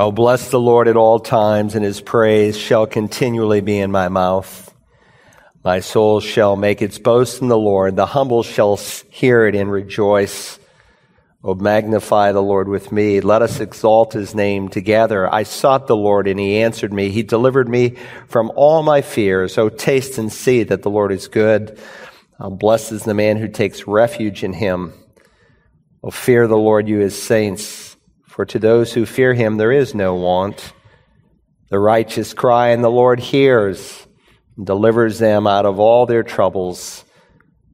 Oh, bless the Lord at all times, and his praise shall continually be in my mouth. My soul shall make its boast in the Lord. The humble shall hear it and rejoice. Oh, magnify the Lord with me. Let us exalt his name together. I sought the Lord and he answered me. He delivered me from all my fears. Oh, taste and see that the Lord is good. Oh, blessed is the man who takes refuge in him. Oh, fear the Lord, you his saints. For to those who fear him there is no want. The righteous cry and the Lord hears and delivers them out of all their troubles.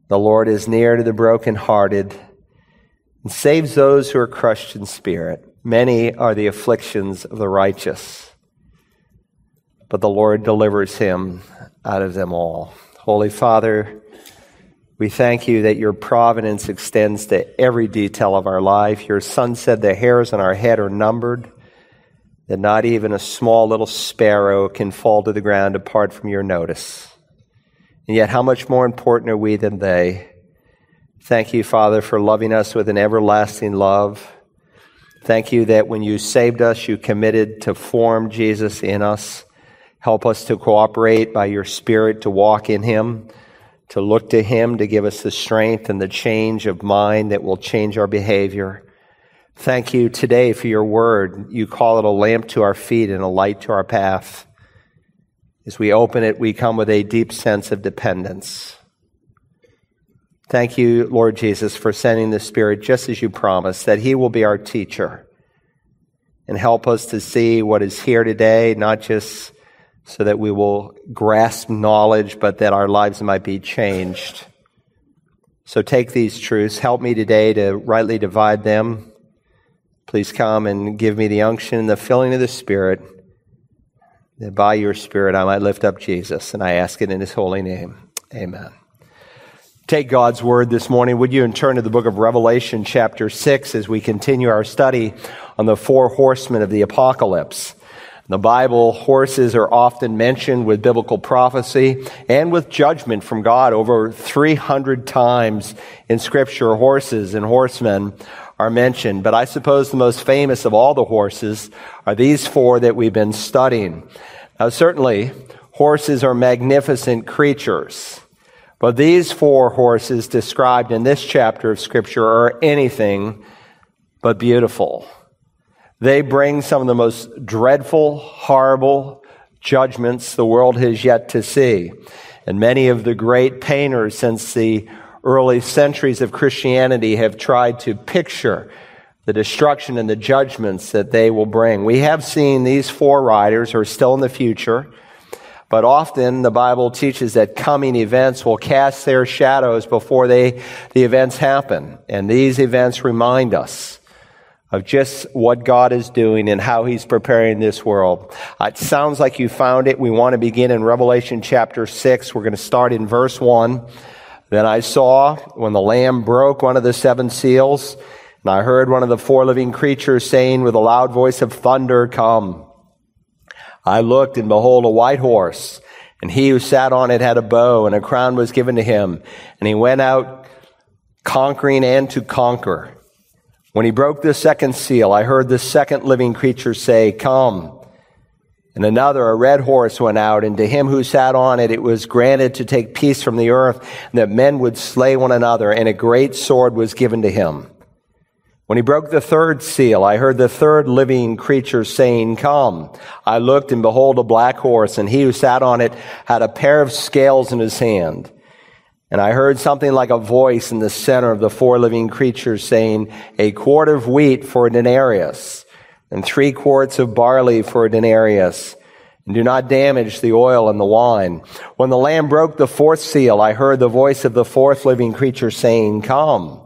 The Lord is near to the brokenhearted and saves those who are crushed in spirit. Many are the afflictions of the righteous, but the Lord delivers him out of them all. Holy Father, we thank you that your providence extends to every detail of our life. Your Son said the hairs on our head are numbered, that not even a small little sparrow can fall to the ground apart from your notice. And yet, how much more important are we than they? Thank you, Father, for loving us with an everlasting love. Thank you that when you saved us, you committed to form Jesus in us. Help us to cooperate by your Spirit to walk in Him, to look to Him to give us the strength and the change of mind that will change our behavior. Thank you today for your word. You call it a lamp to our feet and a light to our path. As we open it, we come with a deep sense of dependence. Thank you, Lord Jesus, for sending the Spirit just as you promised, that He will be our teacher and help us to see what is here today, not just so that we will grasp knowledge, but that our lives might be changed. So take these truths. Help me today to rightly divide them. Please come and give me the unction and the filling of the Spirit, that by your Spirit I might lift up Jesus. And I ask it in His holy name. Amen take God's word this morning, would you and turn to the book of Revelation, chapter 6, as we continue our study on the four horsemen of the apocalypse. In the Bible, horses are often mentioned with biblical prophecy and with judgment from God. Over 300 times in Scripture, horses and horsemen are mentioned. But I suppose the most famous of all the horses are these four that we've been studying. Now, certainly, horses are magnificent creatures. But these four horses described in this chapter of Scripture are anything but beautiful. They bring some of the most dreadful, horrible judgments the world has yet to see. And many of the great painters since the early centuries of Christianity have tried to picture the destruction and the judgments that they will bring. We have seen these four riders who are still in the future. But often the Bible teaches that coming events will cast their shadows before they, the events happen. And these events remind us of just what God is doing and how He's preparing this world. Uh, it sounds like you found it. We want to begin in Revelation chapter 6. We're going to start in verse 1. Then I saw when the Lamb broke one of the seven seals, and I heard one of the four living creatures saying with a loud voice of thunder, Come. I looked and behold a white horse and he who sat on it had a bow and a crown was given to him and he went out conquering and to conquer. When he broke the second seal, I heard the second living creature say, come. And another, a red horse went out, and to him who sat on it, it was granted to take peace from the earth, and that men would slay one another, and a great sword was given to him. When he broke the third seal, I heard the third living creature saying, Come. I looked and behold a black horse, and he who sat on it had a pair of scales in his hand. And I heard something like a voice in the center of the four living creatures saying, A quart of wheat for a denarius, and three quarts of barley for a denarius. And do not damage the oil and the wine. When the Lamb broke the fourth seal, I heard the voice of the fourth living creature saying, Come.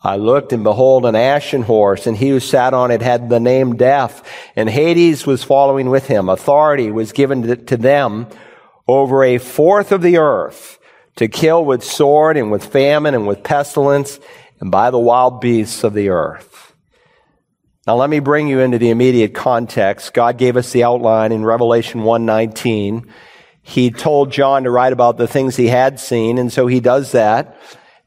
I looked and behold an ashen horse and he who sat on it had the name death and Hades was following with him. Authority was given to them over a fourth of the earth to kill with sword and with famine and with pestilence and by the wild beasts of the earth. Now let me bring you into the immediate context. God gave us the outline in Revelation 119. He told John to write about the things he had seen and so he does that.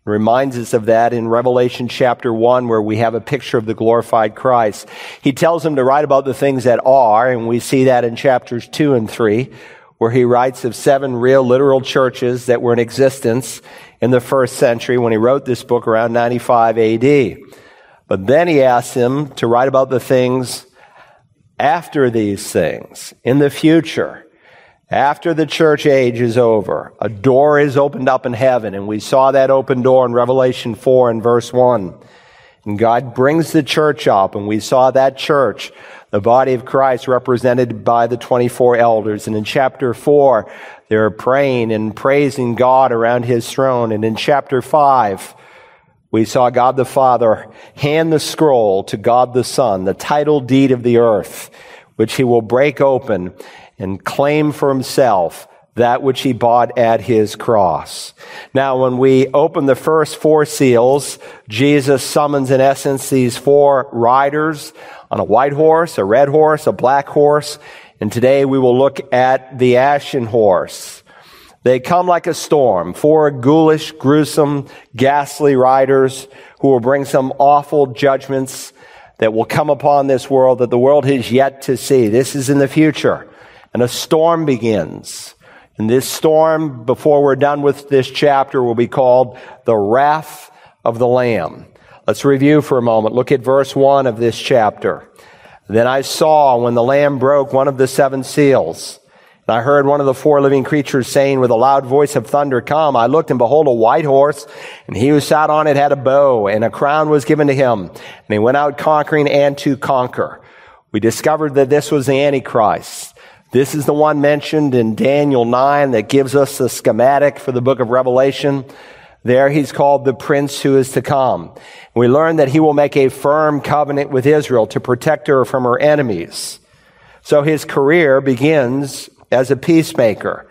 reminds us of that in Revelation chapter 1, where we have a picture of the glorified Christ. He tells him to write about the things that are, and we see that in chapters 2 and 3, where he writes of seven real literal churches that were in existence in the first century when he wrote this book around 95 AD. But then he asks him to write about the things after these things, in the future. After the church age is over, a door is opened up in heaven, and we saw that open door in Revelation 4 and verse 1. And God brings the church up, and we saw that church, the body of Christ, represented by the 24 elders. And in chapter 4, they're praying and praising God around his throne. And in chapter 5, we saw God the Father hand the scroll to God the Son, the title deed of the earth, which he will break open and claim for himself that which he bought at his cross. Now, when we open the first four seals, Jesus summons in essence these four riders on a white horse, a red horse, a black horse, and today we will look at the ashen horse. They come like a storm, four ghoulish, gruesome, ghastly riders who will bring some awful judgments that will come upon this world that the world has yet to see. This is in the future and a storm begins. And this storm, before we're done with this chapter, will be called the wrath of the Lamb. Let's review for a moment. Look at verse 1 of this chapter. Then I saw when the Lamb broke one of the seven seals. And I heard one of the four living creatures saying with a loud voice of thunder, Come. I looked and behold a white horse, and he who sat on it had a bow, and a crown was given to him. And he went out conquering and to conquer. We discovered that this was the Antichrist. This is the one mentioned in Daniel 9 that gives us the schematic for the book of Revelation. There he's called the prince who is to come. We learn that he will make a firm covenant with Israel to protect her from her enemies. So his career begins as a peacemaker.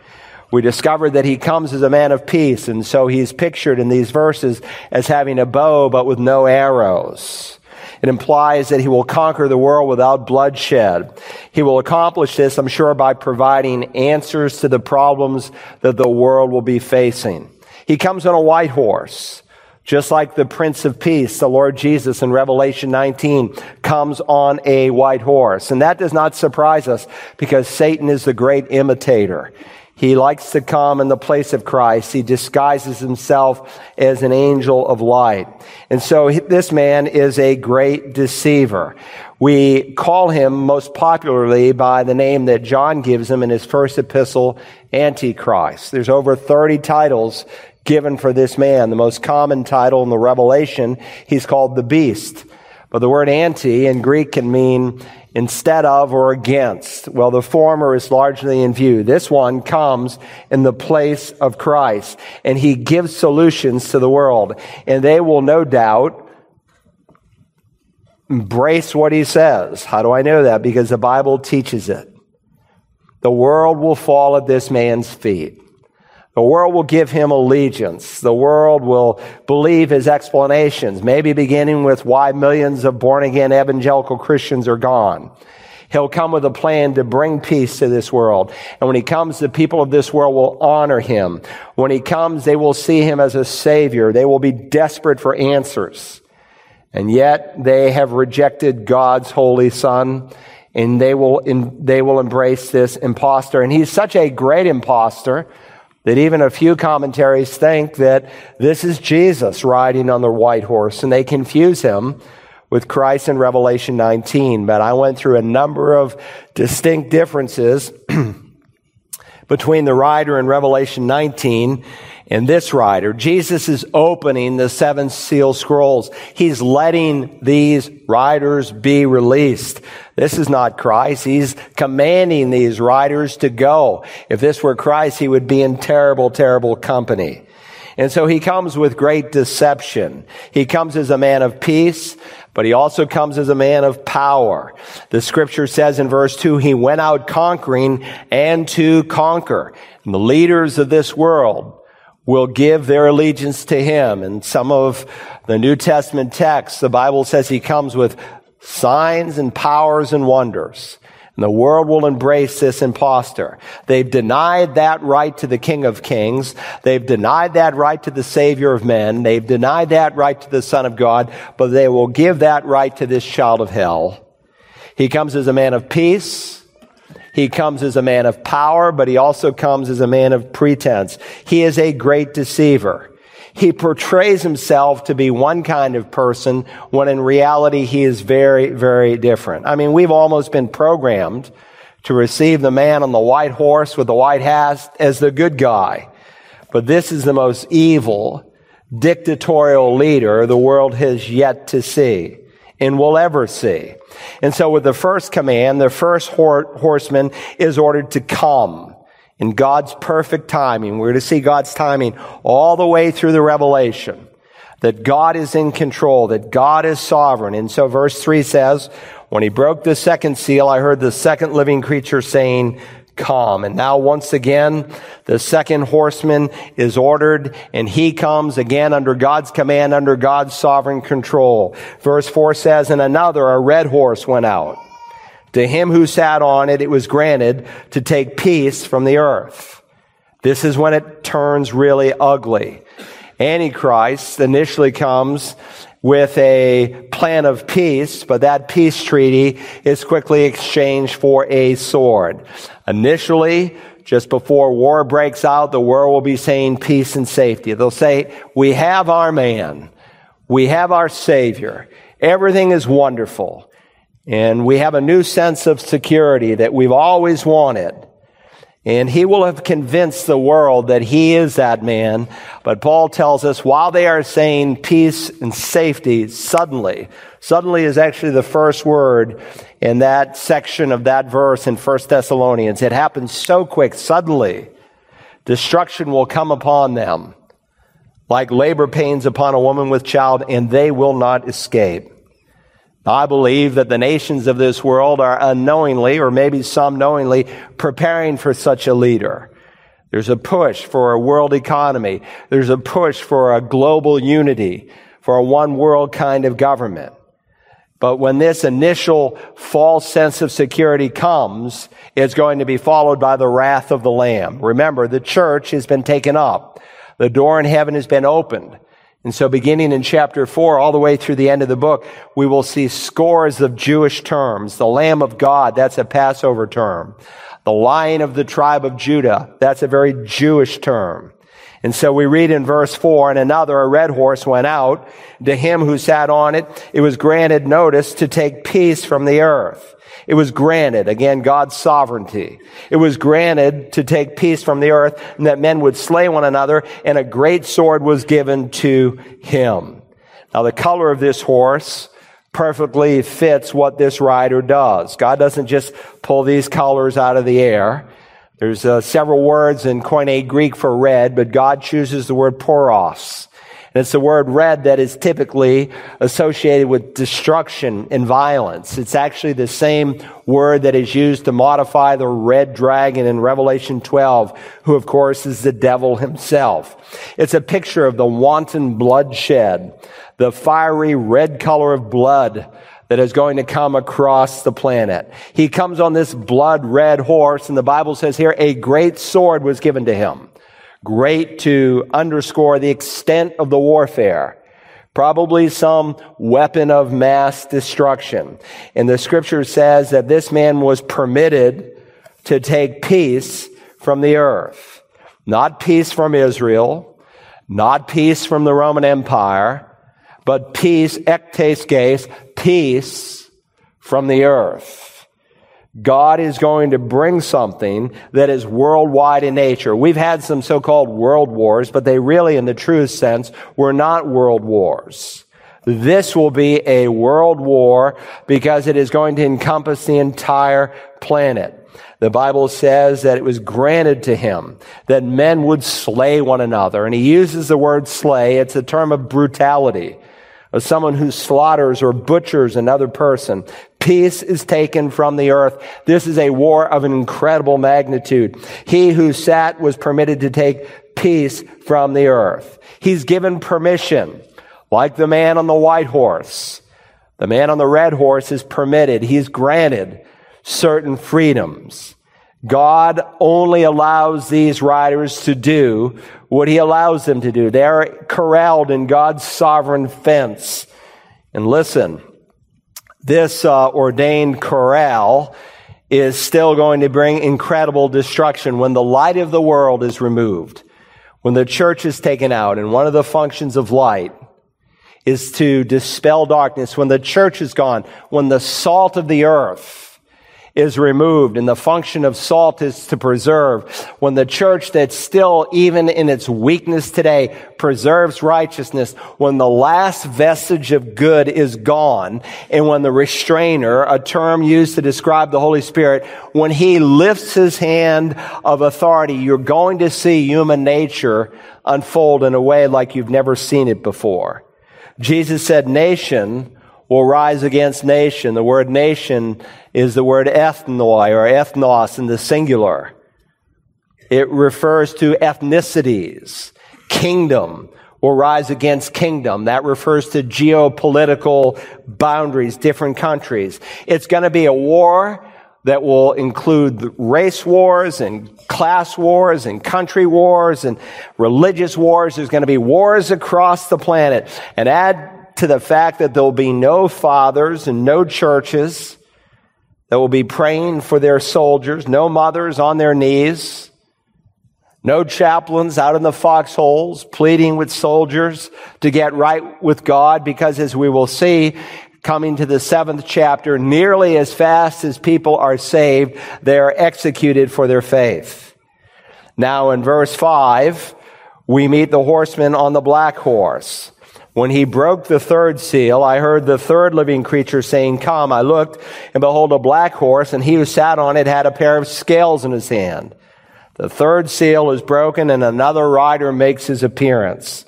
We discover that he comes as a man of peace, and so he's pictured in these verses as having a bow but with no arrows. It implies that he will conquer the world without bloodshed. He will accomplish this, I'm sure, by providing answers to the problems that the world will be facing. He comes on a white horse. Just like the Prince of Peace, the Lord Jesus in Revelation 19 comes on a white horse. And that does not surprise us because Satan is the great imitator. He likes to come in the place of Christ. He disguises himself as an angel of light. And so this man is a great deceiver. We call him most popularly by the name that John gives him in his first epistle, Antichrist. There's over 30 titles given for this man. The most common title in the Revelation, he's called the beast. But the word anti in Greek can mean instead of or against. Well, the former is largely in view. This one comes in the place of Christ and he gives solutions to the world and they will no doubt embrace what he says. How do I know that? Because the Bible teaches it. The world will fall at this man's feet. The world will give him allegiance. The world will believe his explanations, maybe beginning with why millions of born again evangelical Christians are gone. He'll come with a plan to bring peace to this world. And when he comes, the people of this world will honor him. When he comes, they will see him as a savior. They will be desperate for answers. And yet they have rejected God's holy son and they will, in, they will embrace this impostor. And he's such a great impostor that even a few commentaries think that this is Jesus riding on the white horse, and they confuse him with Christ in Revelation 19. But I went through a number of distinct differences between the rider in Revelation 19 and this rider. Jesus is opening the seven seal scrolls. He's letting these riders be released. This is not Christ. He's commanding these riders to go. If this were Christ, he would be in terrible, terrible company. And so he comes with great deception. He comes as a man of peace, but he also comes as a man of power. The scripture says in verse 2, he went out conquering and to conquer. And the leaders of this world will give their allegiance to him. And some of the New Testament texts, the Bible says he comes with signs and powers and wonders. And the world will embrace this impostor. They've denied that right to the King of Kings. They've denied that right to the Savior of men. They've denied that right to the Son of God, but they will give that right to this child of hell. He comes as a man of peace. He comes as a man of power, but he also comes as a man of pretense. He is a great deceiver. He portrays himself to be one kind of person when in reality he is very, very different. I mean, we've almost been programmed to receive the man on the white horse with the white hat as the good guy. But this is the most evil, dictatorial leader the world has yet to see and will ever see. And so with the first command, the first horseman is ordered to come in God's perfect timing. We're to see God's timing all the way through the revelation. That God is in control, that God is sovereign. And so verse 3 says, When he broke the second seal, I heard the second living creature saying, Come. And now once again, the second horseman is ordered and he comes again under God's command, under God's sovereign control. Verse 4 says, And another, a red horse went out. To him who sat on it, it was granted to take peace from the earth. This is when it turns really ugly. Antichrist initially comes with a plan of peace, but that peace treaty is quickly exchanged for a sword. Initially, just before war breaks out, the world will be saying peace and safety. They'll say, we have our man. We have our savior. Everything is wonderful. And we have a new sense of security that we've always wanted. And he will have convinced the world that he is that man. But Paul tells us while they are saying peace and safety, suddenly, suddenly is actually the first word in that section of that verse in 1 Thessalonians. It happens so quick, suddenly, destruction will come upon them like labor pains upon a woman with child, and they will not escape. I believe that the nations of this world are unknowingly, or maybe some knowingly, preparing for such a leader. There's a push for a world economy. There's a push for a global unity, for a one world kind of government. But when this initial false sense of security comes, it's going to be followed by the wrath of the Lamb. Remember, the church has been taken up. The door in heaven has been opened. And so beginning in chapter four, all the way through the end of the book, we will see scores of Jewish terms. The Lamb of God, that's a Passover term. The Lion of the tribe of Judah, that's a very Jewish term. And so we read in verse four, and another, a red horse went out. To him who sat on it, it was granted notice to take peace from the earth. It was granted, again, God's sovereignty. It was granted to take peace from the earth and that men would slay one another and a great sword was given to him. Now the color of this horse perfectly fits what this rider does. God doesn't just pull these colors out of the air. There's uh, several words in Koine Greek for red, but God chooses the word pyrros. And it's the word red that is typically associated with destruction and violence. It's actually the same word that is used to modify the red dragon in Revelation 12, who of course is the devil himself. It's a picture of the wanton bloodshed, the fiery red color of blood that is going to come across the planet. He comes on this blood red horse, and the Bible says here, a great sword was given to him great to underscore the extent of the warfare. Probably some weapon of mass destruction. And the scripture says that this man was permitted to take peace from the earth. Not peace from Israel, not peace from the Roman Empire, but peace, peace from the earth. God is going to bring something that is worldwide in nature. We've had some so-called world wars, but they really, in the truest sense, were not world wars. This will be a world war because it is going to encompass the entire planet. The Bible says that it was granted to him that men would slay one another. And he uses the word slay. It's a term of brutality of someone who slaughters or butchers another person. Peace is taken from the earth. This is a war of an incredible magnitude. He who sat was permitted to take peace from the earth. He's given permission, like the man on the white horse. The man on the red horse is permitted. He's granted certain freedoms. God only allows these riders to do what he allows them to do. They're corralled in God's sovereign fence. And listen, this uh, ordained corral is still going to bring incredible destruction when the light of the world is removed, when the church is taken out. And one of the functions of light is to dispel darkness. When the church is gone, when the salt of the earth is removed and the function of salt is to preserve. When the church that's still, even in its weakness today, preserves righteousness, when the last vestige of good is gone, and when the restrainer, a term used to describe the Holy Spirit, when he lifts his hand of authority, you're going to see human nature unfold in a way like you've never seen it before. Jesus said, nation will rise against nation. The word nation is the word ethnoi or ethnos in the singular. It refers to ethnicities. Kingdom will rise against kingdom. That refers to geopolitical boundaries, different countries. It's going to be a war that will include race wars and class wars and country wars and religious wars. There's going to be wars across the planet. And add to the fact that there'll be no fathers and no churches that will be praying for their soldiers, no mothers on their knees, no chaplains out in the foxholes pleading with soldiers to get right with God, because as we will see, coming to the seventh chapter, nearly as fast as people are saved, they are executed for their faith. Now in verse five, we meet the horseman on the black horse. When he broke the third seal, I heard the third living creature saying, Come. I looked, and behold, a black horse, and he who sat on it had a pair of scales in his hand. The third seal is broken, and another rider makes his appearance.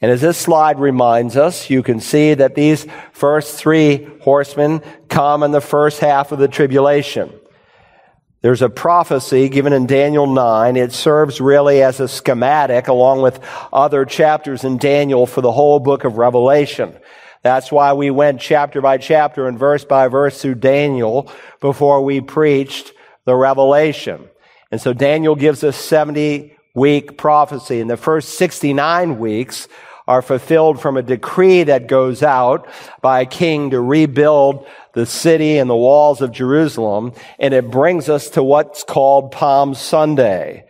And as this slide reminds us, you can see that these first three horsemen come in the first half of the tribulation. There's a prophecy given in Daniel 9. It serves really as a schematic along with other chapters in Daniel for the whole book of Revelation. That's why we went chapter by chapter and verse by verse through Daniel before we preached the Revelation. And so Daniel gives us 70 week prophecy. In the first 69 weeks, are fulfilled from a decree that goes out by a king to rebuild the city and the walls of Jerusalem. And it brings us to what's called Palm Sunday.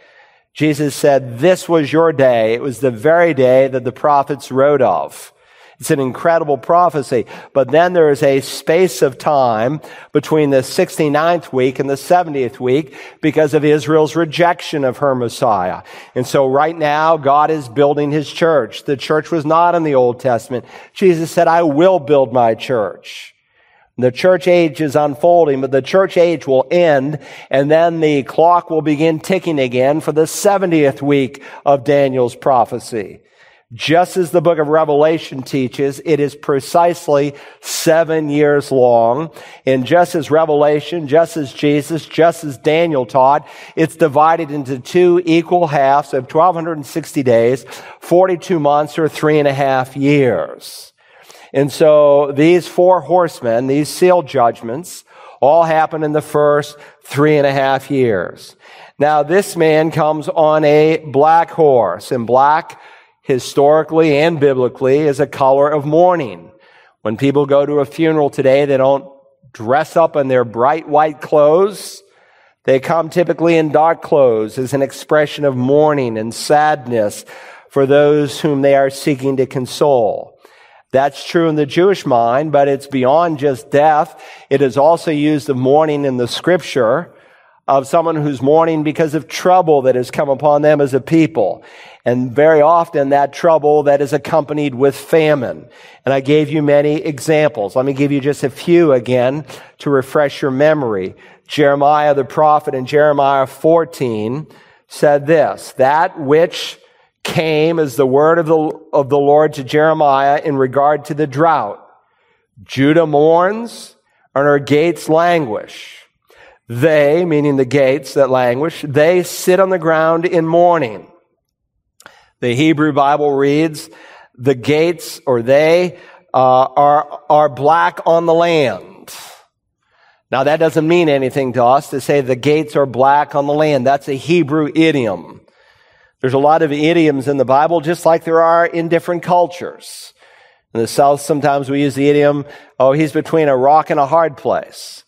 Jesus said, this was your day. It was the very day that the prophets wrote of. It's an incredible prophecy. But then there is a space of time between the 69th week and the 70th week because of Israel's rejection of her Messiah. And so right now, God is building his church. The church was not in the Old Testament. Jesus said, I will build my church. The church age is unfolding, but the church age will end, and then the clock will begin ticking again for the 70th week of Daniel's prophecy. Just as the book of Revelation teaches, it is precisely seven years long. And just as Revelation, just as Jesus, just as Daniel taught, it's divided into two equal halves of 1260 days, 42 months or three and a half years. And so these four horsemen, these seal judgments, all happen in the first three and a half years. Now this man comes on a black horse and black historically and biblically is a color of mourning. When people go to a funeral today, they don't dress up in their bright white clothes. They come typically in dark clothes as an expression of mourning and sadness for those whom they are seeking to console. That's true in the Jewish mind, but it's beyond just death. It is also used of mourning in the scripture of someone who's mourning because of trouble that has come upon them as a people. And very often that trouble that is accompanied with famine. And I gave you many examples. Let me give you just a few again to refresh your memory. Jeremiah the prophet in Jeremiah 14 said this, that which came as the word of the, of the Lord to Jeremiah in regard to the drought. Judah mourns and her gates languish. They, meaning the gates that languish, they sit on the ground in mourning. The Hebrew Bible reads, the gates or they uh, are, are black on the land. Now that doesn't mean anything to us to say the gates are black on the land. That's a Hebrew idiom. There's a lot of idioms in the Bible, just like there are in different cultures. In the South, sometimes we use the idiom, oh, he's between a rock and a hard place.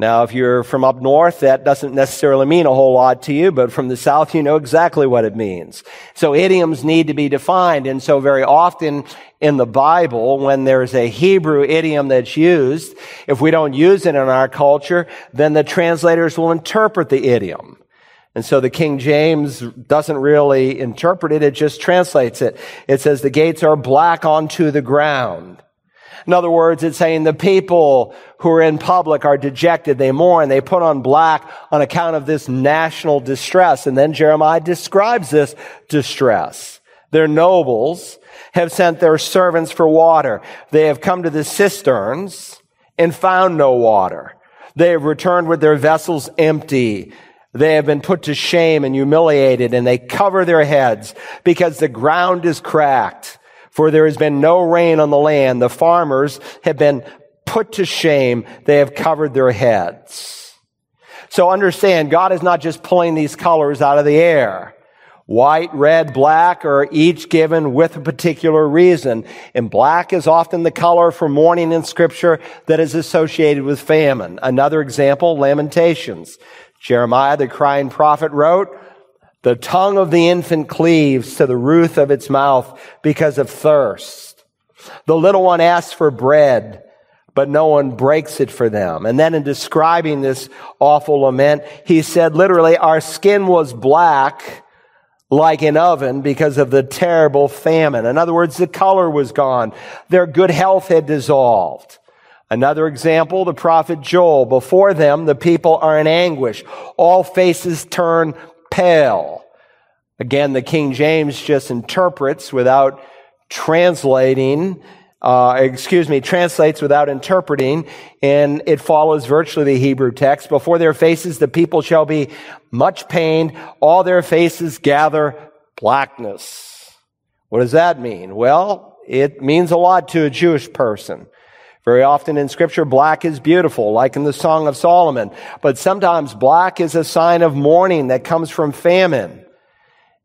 Now, if you're from up north, that doesn't necessarily mean a whole lot to you, but from the south, you know exactly what it means. So idioms need to be defined. And so very often in the Bible, when there's a Hebrew idiom that's used, if we don't use it in our culture, then the translators will interpret the idiom. And so the King James doesn't really interpret it, it just translates it. It says the gates are black onto the ground. In other words, it's saying the people who are in public are dejected, they mourn, they put on black on account of this national distress. And then Jeremiah describes this distress. Their nobles have sent their servants for water. They have come to the cisterns and found no water. They have returned with their vessels empty. They have been put to shame and humiliated and they cover their heads because the ground is cracked for there has been no rain on the land. The farmers have been put to shame. They have covered their heads. So understand, God is not just pulling these colors out of the air. White, red, black are each given with a particular reason. And black is often the color for mourning in scripture that is associated with famine. Another example, Lamentations. Jeremiah, the crying prophet, wrote, the tongue of the infant cleaves to the roof of its mouth because of thirst. The little one asks for bread, but no one breaks it for them. And then in describing this awful lament, he said literally, our skin was black like an oven because of the terrible famine. In other words, the color was gone. Their good health had dissolved. Another example, the prophet Joel. Before them, the people are in anguish. All faces turn pale. Again, the King James just interprets without translating, uh, excuse me, translates without interpreting, and it follows virtually the Hebrew text. Before their faces, the people shall be much pained. All their faces gather blackness. What does that mean? Well, it means a lot to a Jewish person. Very often in scripture, black is beautiful, like in the Song of Solomon. But sometimes black is a sign of mourning that comes from famine.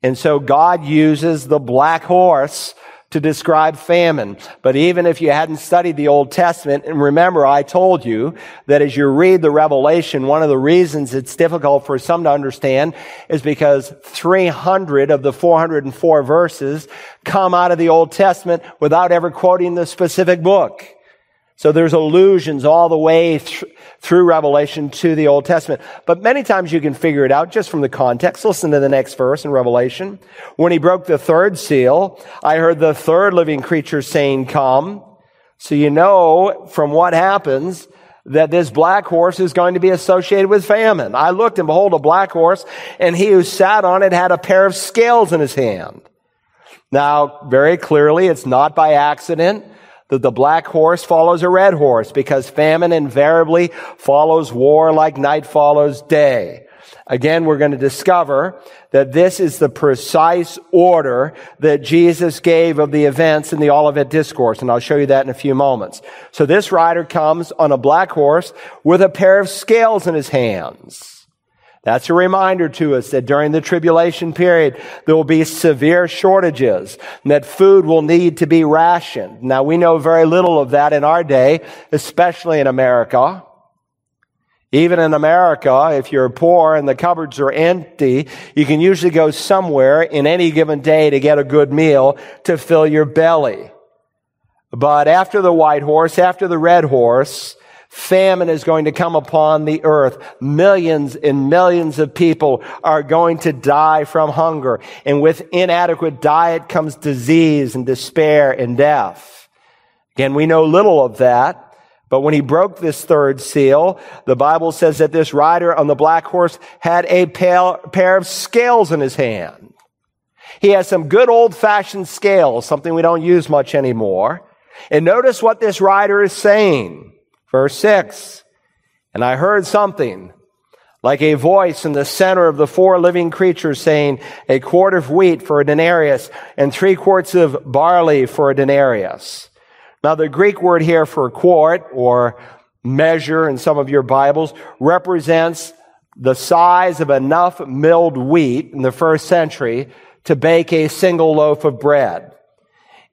And so God uses the black horse to describe famine. But even if you hadn't studied the Old Testament, and remember, I told you that as you read the Revelation, one of the reasons it's difficult for some to understand is because 300 of the 404 verses come out of the Old Testament without ever quoting the specific book. So there's allusions all the way th- through Revelation to the Old Testament. But many times you can figure it out just from the context. Listen to the next verse in Revelation. When he broke the third seal, I heard the third living creature saying, come. So you know from what happens that this black horse is going to be associated with famine. I looked and behold a black horse and he who sat on it had a pair of scales in his hand. Now, very clearly, it's not by accident that the black horse follows a red horse because famine invariably follows war like night follows day. Again, we're going to discover that this is the precise order that Jesus gave of the events in the Olivet Discourse, and I'll show you that in a few moments. So this rider comes on a black horse with a pair of scales in his hands. That's a reminder to us that during the tribulation period, there will be severe shortages and that food will need to be rationed. Now we know very little of that in our day, especially in America. Even in America, if you're poor and the cupboards are empty, you can usually go somewhere in any given day to get a good meal to fill your belly. But after the white horse, after the red horse, Famine is going to come upon the earth. Millions and millions of people are going to die from hunger. And with inadequate diet comes disease and despair and death. Again, we know little of that. But when he broke this third seal, the Bible says that this rider on the black horse had a pair of scales in his hand. He has some good old fashioned scales, something we don't use much anymore. And notice what this rider is saying. Verse 6 And I heard something like a voice in the center of the four living creatures saying, A quart of wheat for a denarius and three quarts of barley for a denarius. Now, the Greek word here for quart or measure in some of your Bibles represents the size of enough milled wheat in the first century to bake a single loaf of bread.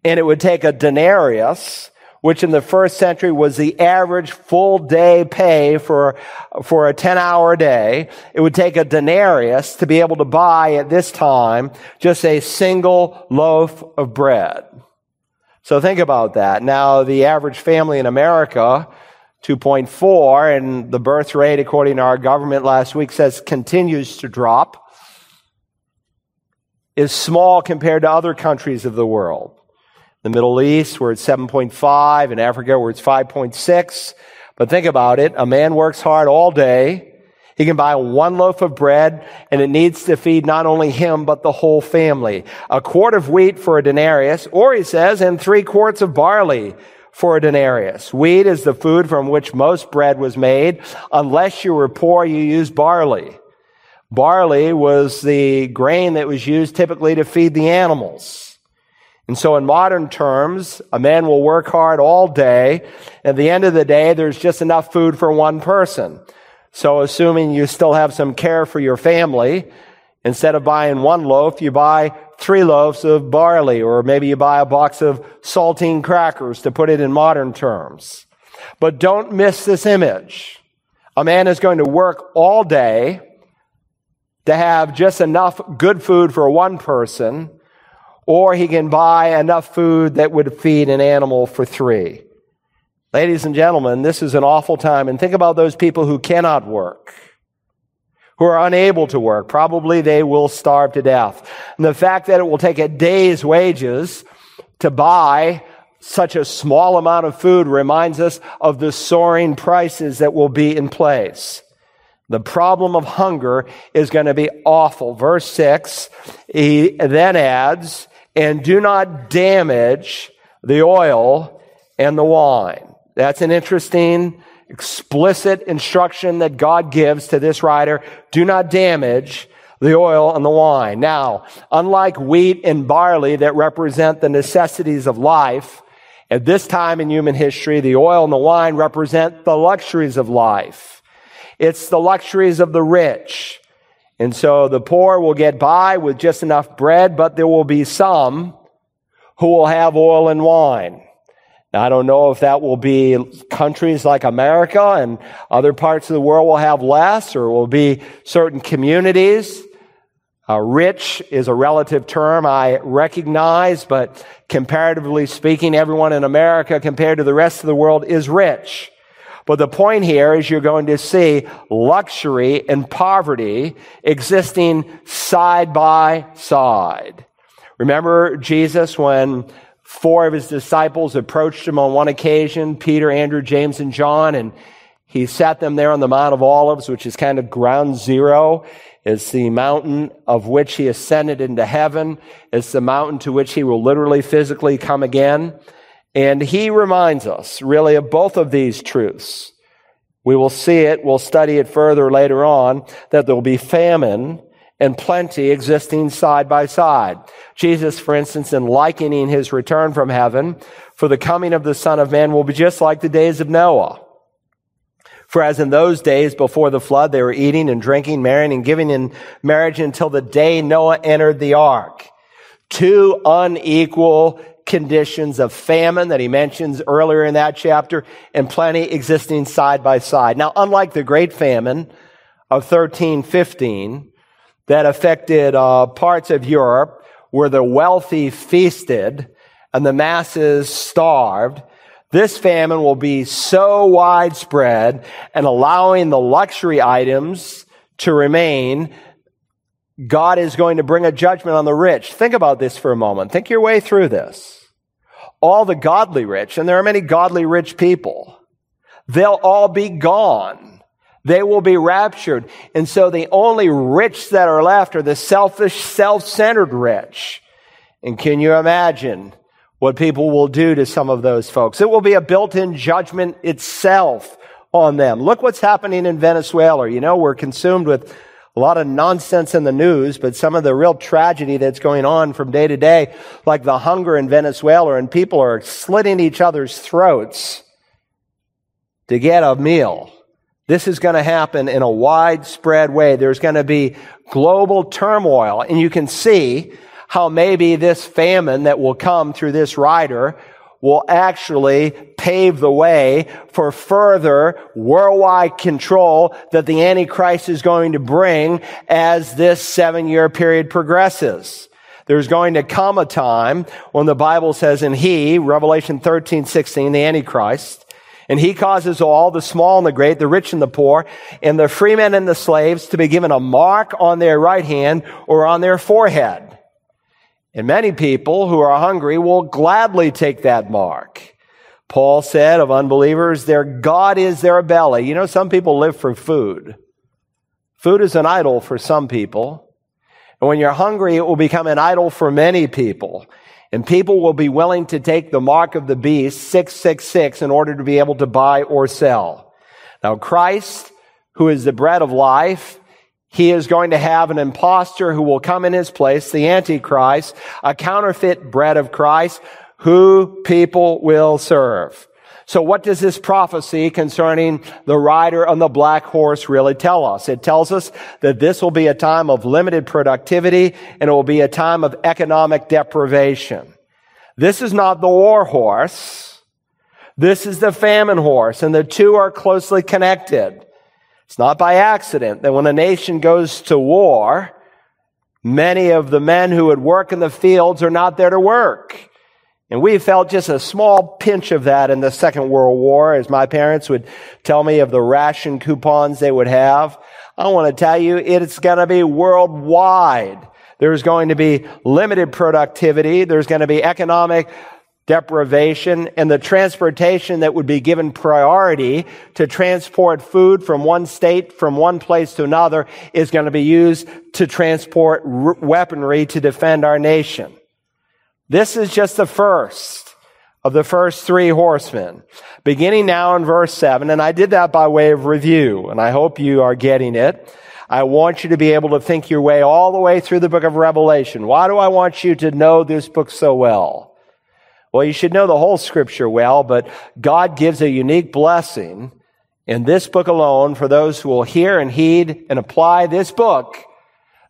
And it would take a denarius, which in the first century was the average full day pay for, for a 10 hour day. It would take a denarius to be able to buy at this time just a single loaf of bread. So think about that. Now, the average family in America 2.4, and the birth rate, according to our government last week, says continues to drop, is small compared to other countries of the world. The Middle East, where it's 7.5, in Africa, where it's 5.6. But think about it. A man works hard all day. He can buy one loaf of bread and it needs to feed not only him, but the whole family. A quart of wheat for a denarius, or he says, and three quarts of barley for a denarius. Wheat is the food from which most bread was made. Unless you were poor, you used barley. Barley was the grain that was used typically to feed the animals. And so in modern terms, a man will work hard all day. At the end of the day, there's just enough food for one person. So assuming you still have some care for your family, instead of buying one loaf, you buy three loaves of barley, or maybe you buy a box of saltine crackers to put it in modern terms. But don't miss this image. A man is going to work all day to have just enough good food for one person, or he can buy enough food that would feed an animal for three. Ladies and gentlemen, this is an awful time, and think about those people who cannot work who are unable to work. Probably they will starve to death. And the fact that it will take a day's wages to buy such a small amount of food reminds us of the soaring prices that will be in place. The problem of hunger is going to be awful. Verse 6, he then adds, and do not damage the oil and the wine. That's an interesting explicit instruction that God gives to this writer do not damage the oil and the wine. Now, unlike wheat and barley that represent the necessities of life, at this time in human history, the oil and the wine represent the luxuries of life. It's the luxuries of the rich. And so the poor will get by with just enough bread, but there will be some who will have oil and wine. Now, I don't know if that will be countries like America and other parts of the world will have less, or will be certain communities. Uh, rich is a relative term I recognize, but comparatively speaking, everyone in America compared to the rest of the world is rich. But the point here is you're going to see luxury and poverty existing side by side. Remember Jesus when Four of his disciples approached him on one occasion Peter, Andrew, James, and John, and he sat them there on the Mount of Olives, which is kind of ground zero. It's the mountain of which he ascended into heaven. It's the mountain to which he will literally physically come again. And he reminds us really of both of these truths. We will see it, we'll study it further later on, that there will be famine and plenty existing side by side. Jesus, for instance, in likening his return from heaven for the coming of the Son of Man will be just like the days of Noah. For as in those days before the flood, they were eating and drinking, marrying and giving in marriage until the day Noah entered the ark. Two unequal conditions of famine that he mentions earlier in that chapter and plenty existing side by side. Now, unlike the great famine of 1315, that affected uh, parts of Europe where the wealthy feasted and the masses starved. This famine will be so widespread and allowing the luxury items to remain. God is going to bring a judgment on the rich. Think about this for a moment. Think your way through this. All the godly rich, and there are many godly rich people, they'll all be gone. They will be raptured. And so the only rich that are left are the selfish, self-centered rich. And can you imagine what people will do to some of those folks? It will be a built-in judgment itself on them. Look what's happening in Venezuela. You know, we're consumed with a lot of nonsense in the news, but some of the real tragedy that's going on from day to day, like the hunger in Venezuela and people are slitting each other's throats to get a meal. This is going to happen in a widespread way. There's going to be global turmoil. And you can see how maybe this famine that will come through this rider will actually pave the way for further worldwide control that the Antichrist is going to bring as this seven year period progresses. There's going to come a time when the Bible says, and he, Revelation 13, 16, the Antichrist, and he causes all, the small and the great, the rich and the poor, and the freemen and the slaves to be given a mark on their right hand or on their forehead. And many people who are hungry will gladly take that mark. Paul said of unbelievers, their God is their belly. You know, some people live for food. Food is an idol for some people. And when you're hungry, it will become an idol for many people. And people will be willing to take the mark of the beast, 666, in order to be able to buy or sell. Now, Christ, who is the bread of life, he is going to have an impostor who will come in his place, the Antichrist, a counterfeit bread of Christ, who people will serve. So what does this prophecy concerning the rider on the black horse really tell us? It tells us that this will be a time of limited productivity and it will be a time of economic deprivation. This is not the war horse. This is the famine horse and the two are closely connected. It's not by accident that when a nation goes to war, many of the men who would work in the fields are not there to work. And we felt just a small pinch of that in the Second World War, as my parents would tell me of the ration coupons they would have. I want to tell you, it's going to be worldwide. There's going to be limited productivity. There's going to be economic deprivation and the transportation that would be given priority to transport food from one state, from one place to another is going to be used to transport weaponry to defend our nation. This is just the first of the first three horsemen. Beginning now in verse 7, and I did that by way of review, and I hope you are getting it. I want you to be able to think your way all the way through the book of Revelation. Why do I want you to know this book so well? Well, you should know the whole scripture well, but God gives a unique blessing in this book alone for those who will hear and heed and apply this book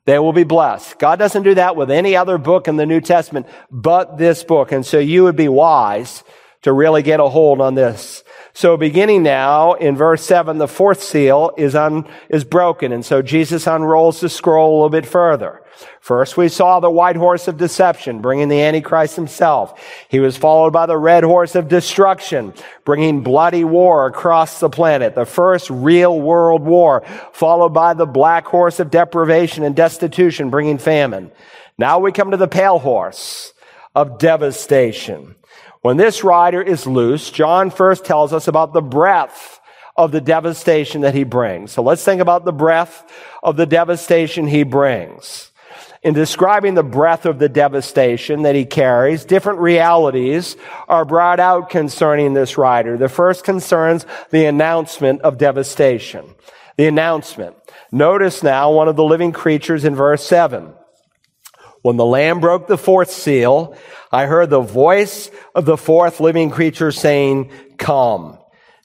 they will be blessed. God doesn't do that with any other book in the New Testament but this book. And so you would be wise to really get a hold on this. So beginning now in verse 7, the fourth seal is, un, is broken. And so Jesus unrolls the scroll a little bit further. First, we saw the white horse of deception, bringing the Antichrist himself. He was followed by the red horse of destruction, bringing bloody war across the planet. The first real world war, followed by the black horse of deprivation and destitution, bringing famine. Now we come to the pale horse of devastation. When this rider is loose, John first tells us about the breath of the devastation that he brings. So let's think about the breath of the devastation he brings. In describing the breath of the devastation that he carries, different realities are brought out concerning this rider. The first concerns the announcement of devastation. The announcement. Notice now one of the living creatures in verse 7. When the Lamb broke the fourth seal, I heard the voice of the fourth living creature saying, Come.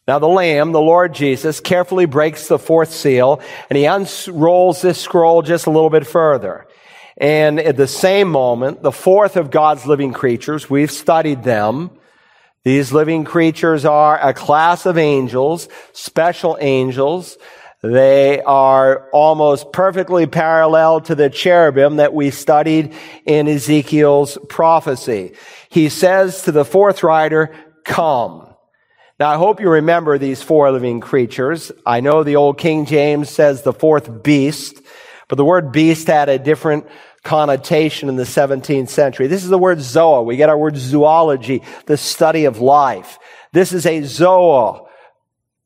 Now the Lamb, the Lord Jesus, carefully breaks the fourth seal and he unrolls this scroll just a little bit further. And at the same moment, the fourth of God's living creatures, we've studied them. These living creatures are a class of angels, special angels they are almost perfectly parallel to the cherubim that we studied in Ezekiel's prophecy. He says to the fourth rider, come. Now I hope you remember these four living creatures. I know the old King James says the fourth beast, but the word beast had a different connotation in the 17th century. This is the word zoa. We get our word zoology, the study of life. This is a zoa,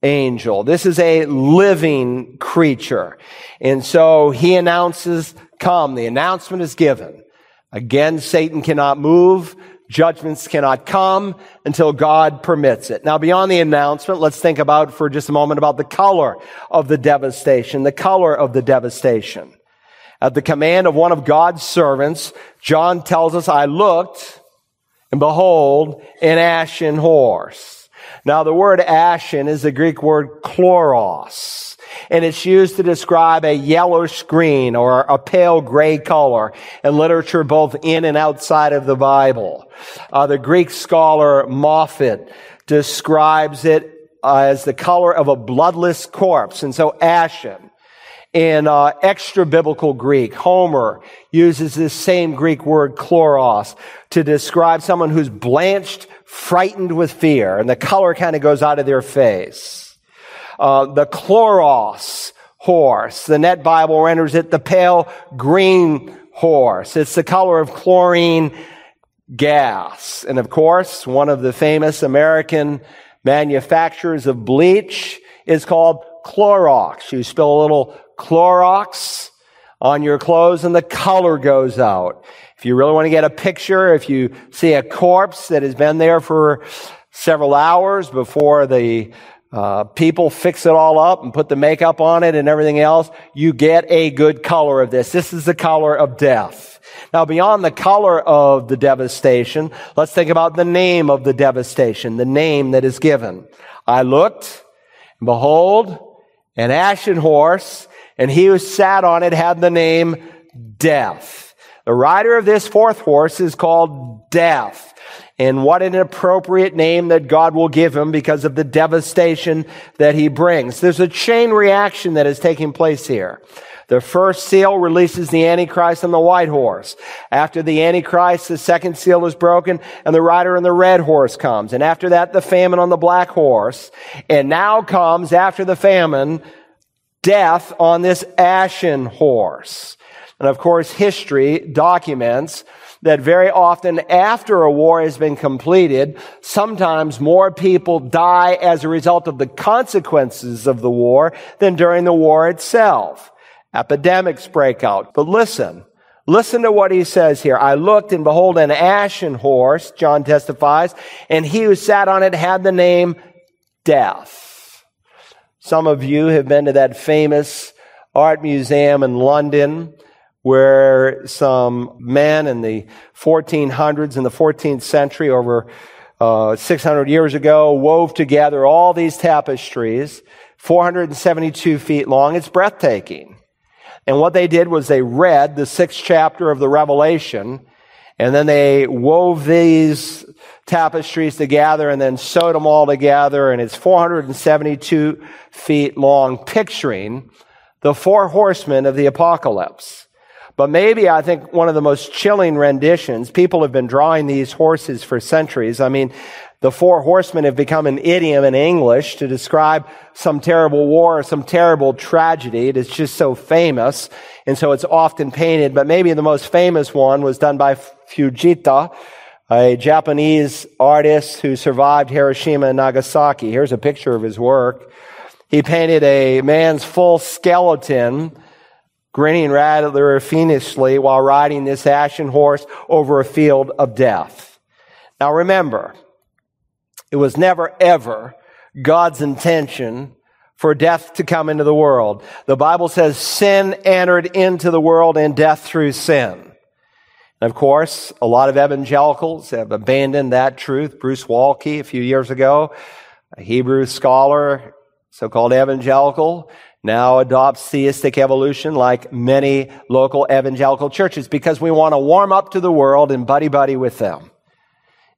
angel. This is a living creature. And so he announces, come. The announcement is given. Again, Satan cannot move. Judgments cannot come until God permits it. Now, beyond the announcement, let's think about for just a moment about the color of the devastation, the color of the devastation. At the command of one of God's servants, John tells us, I looked and behold an ashen horse. Now, the word ashen is the Greek word chloros, and it's used to describe a yellowish green or a pale gray color in literature both in and outside of the Bible. Uh, the Greek scholar Moffatt describes it uh, as the color of a bloodless corpse, and so ashen in uh, extra biblical Greek, Homer uses this same Greek word chloros to describe someone who's blanched, frightened with fear, and the color kind of goes out of their face. Uh, the chloros horse, the Net Bible renders it the pale green horse. It's the color of chlorine gas. And of course, one of the famous American manufacturers of bleach is called Clorox. You spill a little Clorox on your clothes and the color goes out. If you really want to get a picture, if you see a corpse that has been there for several hours before the uh, people fix it all up and put the makeup on it and everything else, you get a good color of this. This is the color of death. Now, beyond the color of the devastation, let's think about the name of the devastation, the name that is given. I looked, and behold, an ashen horse, and he who sat on it had the name Death. The rider of this fourth horse is called Death. And what an appropriate name that God will give him because of the devastation that he brings. There's a chain reaction that is taking place here. The first seal releases the Antichrist on the white horse. After the Antichrist, the second seal is broken and the rider on the red horse comes. And after that, the famine on the black horse. And now comes, after the famine, death on this ashen horse. And of course, history documents that very often after a war has been completed, sometimes more people die as a result of the consequences of the war than during the war itself. Epidemics break out. But listen, listen to what he says here. I looked and behold an ashen horse, John testifies, and he who sat on it had the name death. Some of you have been to that famous art museum in London where some men in the 1400s in the 14th century over uh, 600 years ago wove together all these tapestries 472 feet long. It's breathtaking. And what they did was they read the sixth chapter of the revelation and then they wove these tapestries together and then sewed them all together. And it's 472 feet long, picturing the four horsemen of the apocalypse. But maybe I think one of the most chilling renditions, people have been drawing these horses for centuries. I mean, the four horsemen have become an idiom in English to describe some terrible war or some terrible tragedy. It is just so famous. And so it's often painted. But maybe the most famous one was done by Fujita, a Japanese artist who survived Hiroshima and Nagasaki. Here's a picture of his work. He painted a man's full skeleton grinning rather fiendishly while riding this ashen horse over a field of death. Now remember, it was never ever God's intention for death to come into the world. The Bible says sin entered into the world and death through sin. And of course, a lot of evangelicals have abandoned that truth. Bruce Waltke, a few years ago, a Hebrew scholar, so-called evangelical, now adopts theistic evolution like many local evangelical churches because we want to warm up to the world and buddy buddy with them.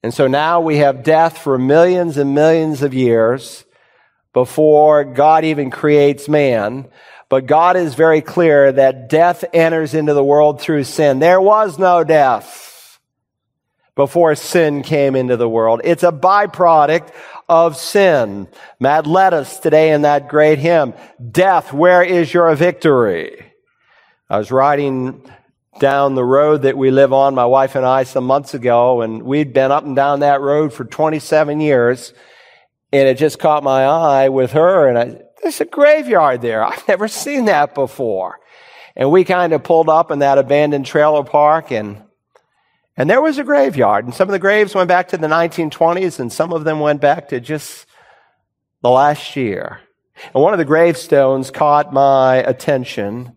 And so now we have death for millions and millions of years before God even creates man. But God is very clear that death enters into the world through sin. There was no death before sin came into the world. It's a byproduct of sin. Matt led us today in that great hymn, Death, where is your victory? I was riding down the road that we live on, my wife and I, some months ago, and we'd been up and down that road for 27 years. And it just caught my eye with her, and I, there's a graveyard there. I've never seen that before. And we kind of pulled up in that abandoned trailer park, and and there was a graveyard. And some of the graves went back to the 1920s, and some of them went back to just the last year. And one of the gravestones caught my attention.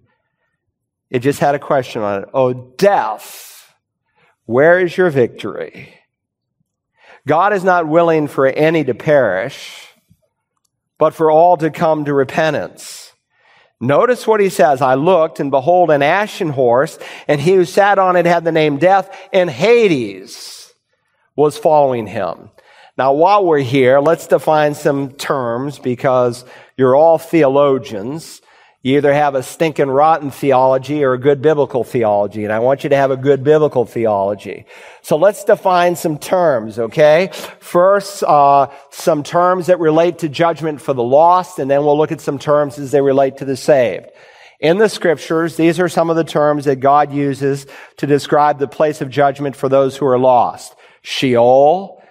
It just had a question on it. Oh, death, where is your victory? God is not willing for any to perish, but for all to come to repentance. Notice what he says. I looked and behold an ashen horse and he who sat on it had the name death and Hades was following him. Now, while we're here, let's define some terms because you're all theologians. You either have a stinking rotten theology or a good biblical theology, and I want you to have a good biblical theology. So let's define some terms, okay? First, uh, some terms that relate to judgment for the lost, and then we'll look at some terms as they relate to the saved. In the scriptures, these are some of the terms that God uses to describe the place of judgment for those who are lost. Sheol,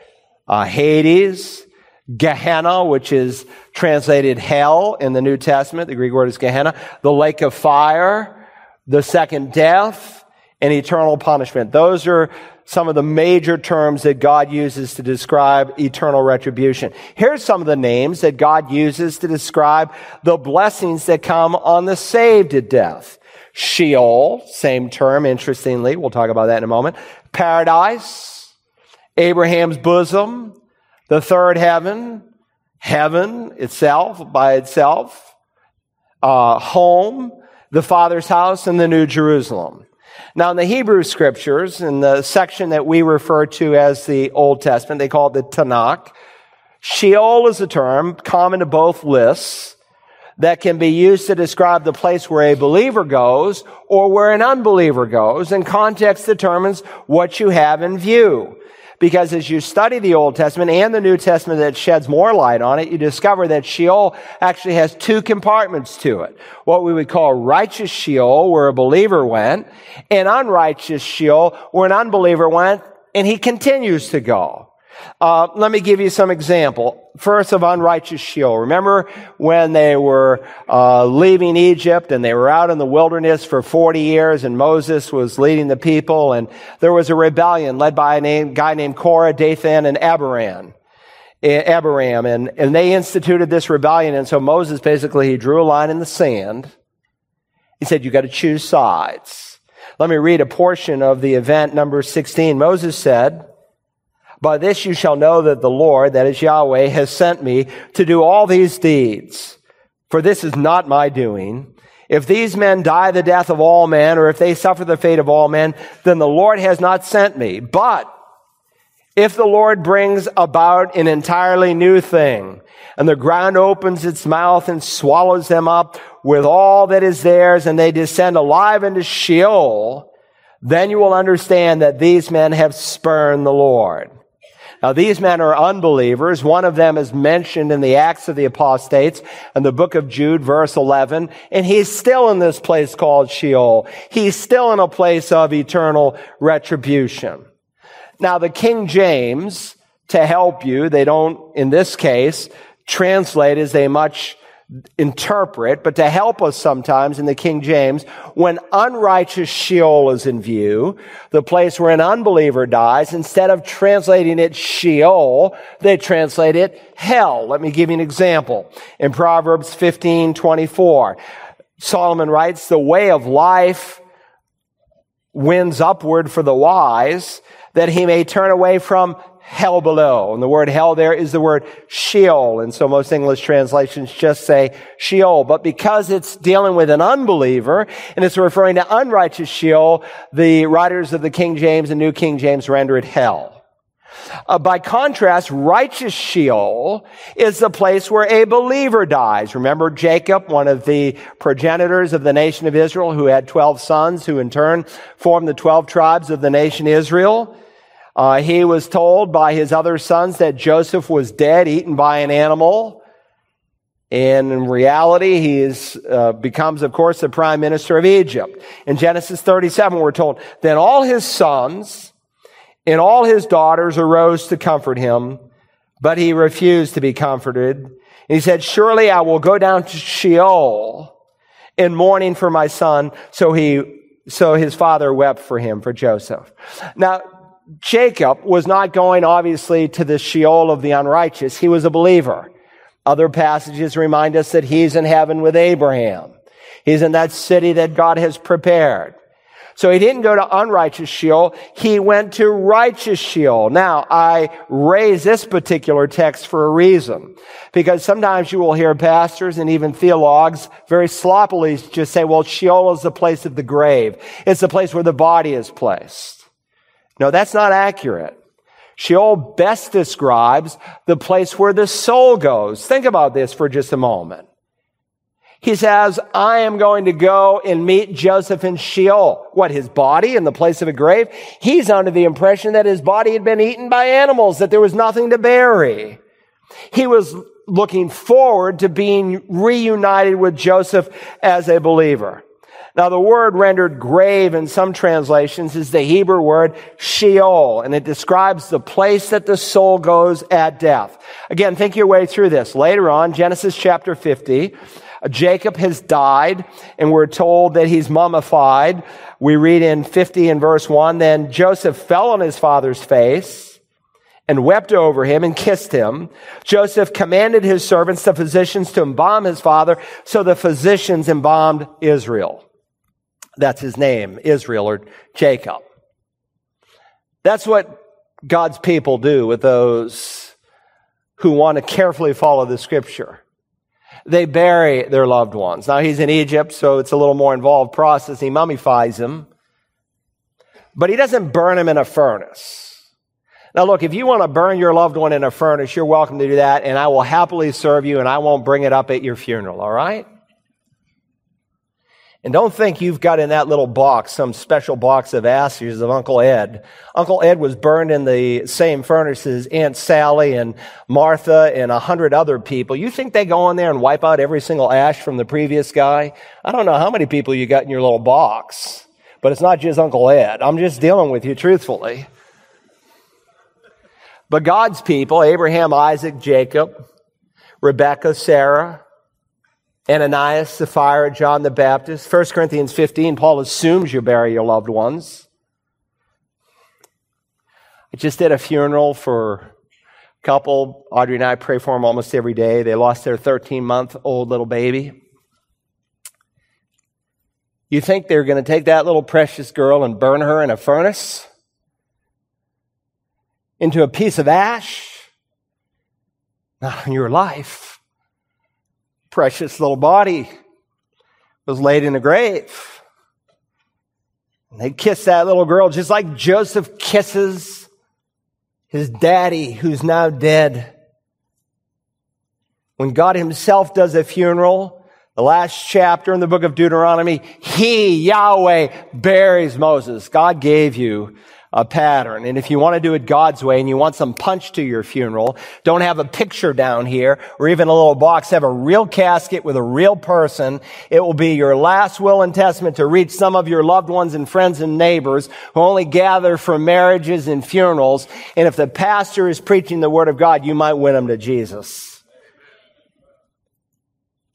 uh, Hades, Gehenna, which is translated hell in the New Testament. The Greek word is Gehenna. The lake of fire, the second death, and eternal punishment. Those are some of the major terms that God uses to describe eternal retribution. Here's some of the names that God uses to describe the blessings that come on the saved at death. Sheol, same term, interestingly. We'll talk about that in a moment. Paradise, Abraham's bosom, the third heaven, heaven itself by itself, uh, home, the Father's house, and the New Jerusalem. Now, in the Hebrew scriptures, in the section that we refer to as the Old Testament, they call it the Tanakh. Sheol is a term common to both lists that can be used to describe the place where a believer goes or where an unbeliever goes, and context determines what you have in view. Because as you study the Old Testament and the New Testament that sheds more light on it, you discover that Sheol actually has two compartments to it. What we would call righteous Sheol, where a believer went, and unrighteous Sheol, where an unbeliever went, and he continues to go. Uh, let me give you some example. First of unrighteous Sheol. Remember when they were uh, leaving Egypt and they were out in the wilderness for 40 years and Moses was leading the people and there was a rebellion led by a name, guy named Korah, Dathan, and Abiram. Abiram, and, and they instituted this rebellion. And so Moses basically, he drew a line in the sand. He said, you got to choose sides. Let me read a portion of the event number 16. Moses said, by this you shall know that the Lord, that is Yahweh, has sent me to do all these deeds. For this is not my doing. If these men die the death of all men, or if they suffer the fate of all men, then the Lord has not sent me. But if the Lord brings about an entirely new thing, and the ground opens its mouth and swallows them up with all that is theirs, and they descend alive into Sheol, then you will understand that these men have spurned the Lord. Now, these men are unbelievers. One of them is mentioned in the Acts of the Apostates in the book of Jude, verse 11, and he's still in this place called Sheol. He's still in a place of eternal retribution. Now, the King James, to help you, they don't, in this case, translate as they much interpret, but to help us sometimes in the King James, when unrighteous Sheol is in view, the place where an unbeliever dies, instead of translating it Sheol, they translate it hell. Let me give you an example. In Proverbs 15, 24, Solomon writes, the way of life wins upward for the wise, that he may turn away from hell below. And the word hell there is the word Sheol. And so most English translations just say Sheol. But because it's dealing with an unbeliever and it's referring to unrighteous Sheol, the writers of the King James and New King James render it hell. Uh, by contrast, righteous Sheol is the place where a believer dies. Remember Jacob, one of the progenitors of the nation of Israel, who had 12 sons, who in turn formed the 12 tribes of the nation Israel. Uh, he was told by his other sons that Joseph was dead, eaten by an animal. And in reality, he is, uh, becomes, of course, the prime minister of Egypt. In Genesis 37, we're told, then all his sons and all his daughters arose to comfort him, but he refused to be comforted. And he said, surely I will go down to Sheol in mourning for my son. So he, so his father wept for him, for Joseph. Now, Jacob was not going, obviously, to the Sheol of the unrighteous. He was a believer. Other passages remind us that he's in heaven with Abraham. He's in that city that God has prepared. So he didn't go to unrighteous Sheol. He went to righteous Sheol. Now, I raise this particular text for a reason. Because sometimes you will hear pastors and even theologues very sloppily just say, well, Sheol is the place of the grave. It's the place where the body is placed. No, that's not accurate. Sheol best describes the place where the soul goes. Think about this for just a moment. He says, I am going to go and meet Joseph in Sheol. What, his body in the place of a grave? He's under the impression that his body had been eaten by animals, that there was nothing to bury. He was looking forward to being reunited with Joseph as a believer. Now, the word rendered grave in some translations is the Hebrew word Sheol, and it describes the place that the soul goes at death. Again, think your way through this. Later on, Genesis chapter 50, Jacob has died, and we're told that he's mummified. We read in 50 and verse 1, then Joseph fell on his father's face and wept over him and kissed him. Joseph commanded his servants, the physicians, to embalm his father, so the physicians embalmed Israel. That's his name, Israel or Jacob. That's what God's people do with those who want to carefully follow the scripture they bury their loved ones. Now he's in Egypt, so it's a little more involved process. He mummifies him, but he doesn't burn him in a furnace. Now look, if you want to burn your loved one in a furnace, you're welcome to do that, and I will happily serve you, and I won't bring it up at your funeral, all right? And don't think you've got in that little box some special box of ashes of Uncle Ed. Uncle Ed was burned in the same furnace as Aunt Sally and Martha and a hundred other people. You think they go in there and wipe out every single ash from the previous guy? I don't know how many people you got in your little box, but it's not just Uncle Ed. I'm just dealing with you truthfully. But God's people, Abraham, Isaac, Jacob, Rebekah, Sarah, Ananias, Sapphira, John the Baptist. 1 Corinthians 15, Paul assumes you bury your loved ones. I just did a funeral for a couple. Audrey and I pray for them almost every day. They lost their 13 month old little baby. You think they're going to take that little precious girl and burn her in a furnace? Into a piece of ash? Not in your life precious little body was laid in a grave. And they kissed that little girl just like Joseph kisses his daddy who's now dead. When God himself does a funeral, the last chapter in the book of Deuteronomy, he, Yahweh, buries Moses. God gave you a pattern. And if you want to do it God's way and you want some punch to your funeral, don't have a picture down here or even a little box. Have a real casket with a real person. It will be your last will and testament to reach some of your loved ones and friends and neighbors who only gather for marriages and funerals. And if the pastor is preaching the word of God, you might win them to Jesus.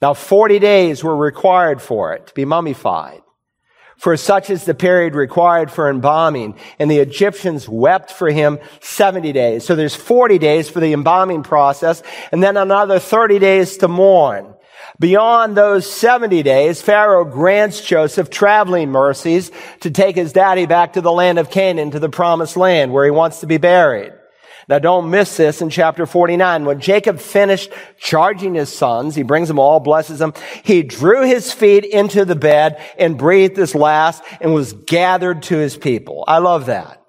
Now, 40 days were required for it to be mummified for such is the period required for embalming. And the Egyptians wept for him 70 days. So there's 40 days for the embalming process, and then another 30 days to mourn. Beyond those 70 days, Pharaoh grants Joseph traveling mercies to take his daddy back to the land of Canaan, to the promised land where he wants to be buried. Now don't miss this in chapter 49. When Jacob finished charging his sons, he brings them all, blesses them. He drew his feet into the bed and breathed his last and was gathered to his people. I love that.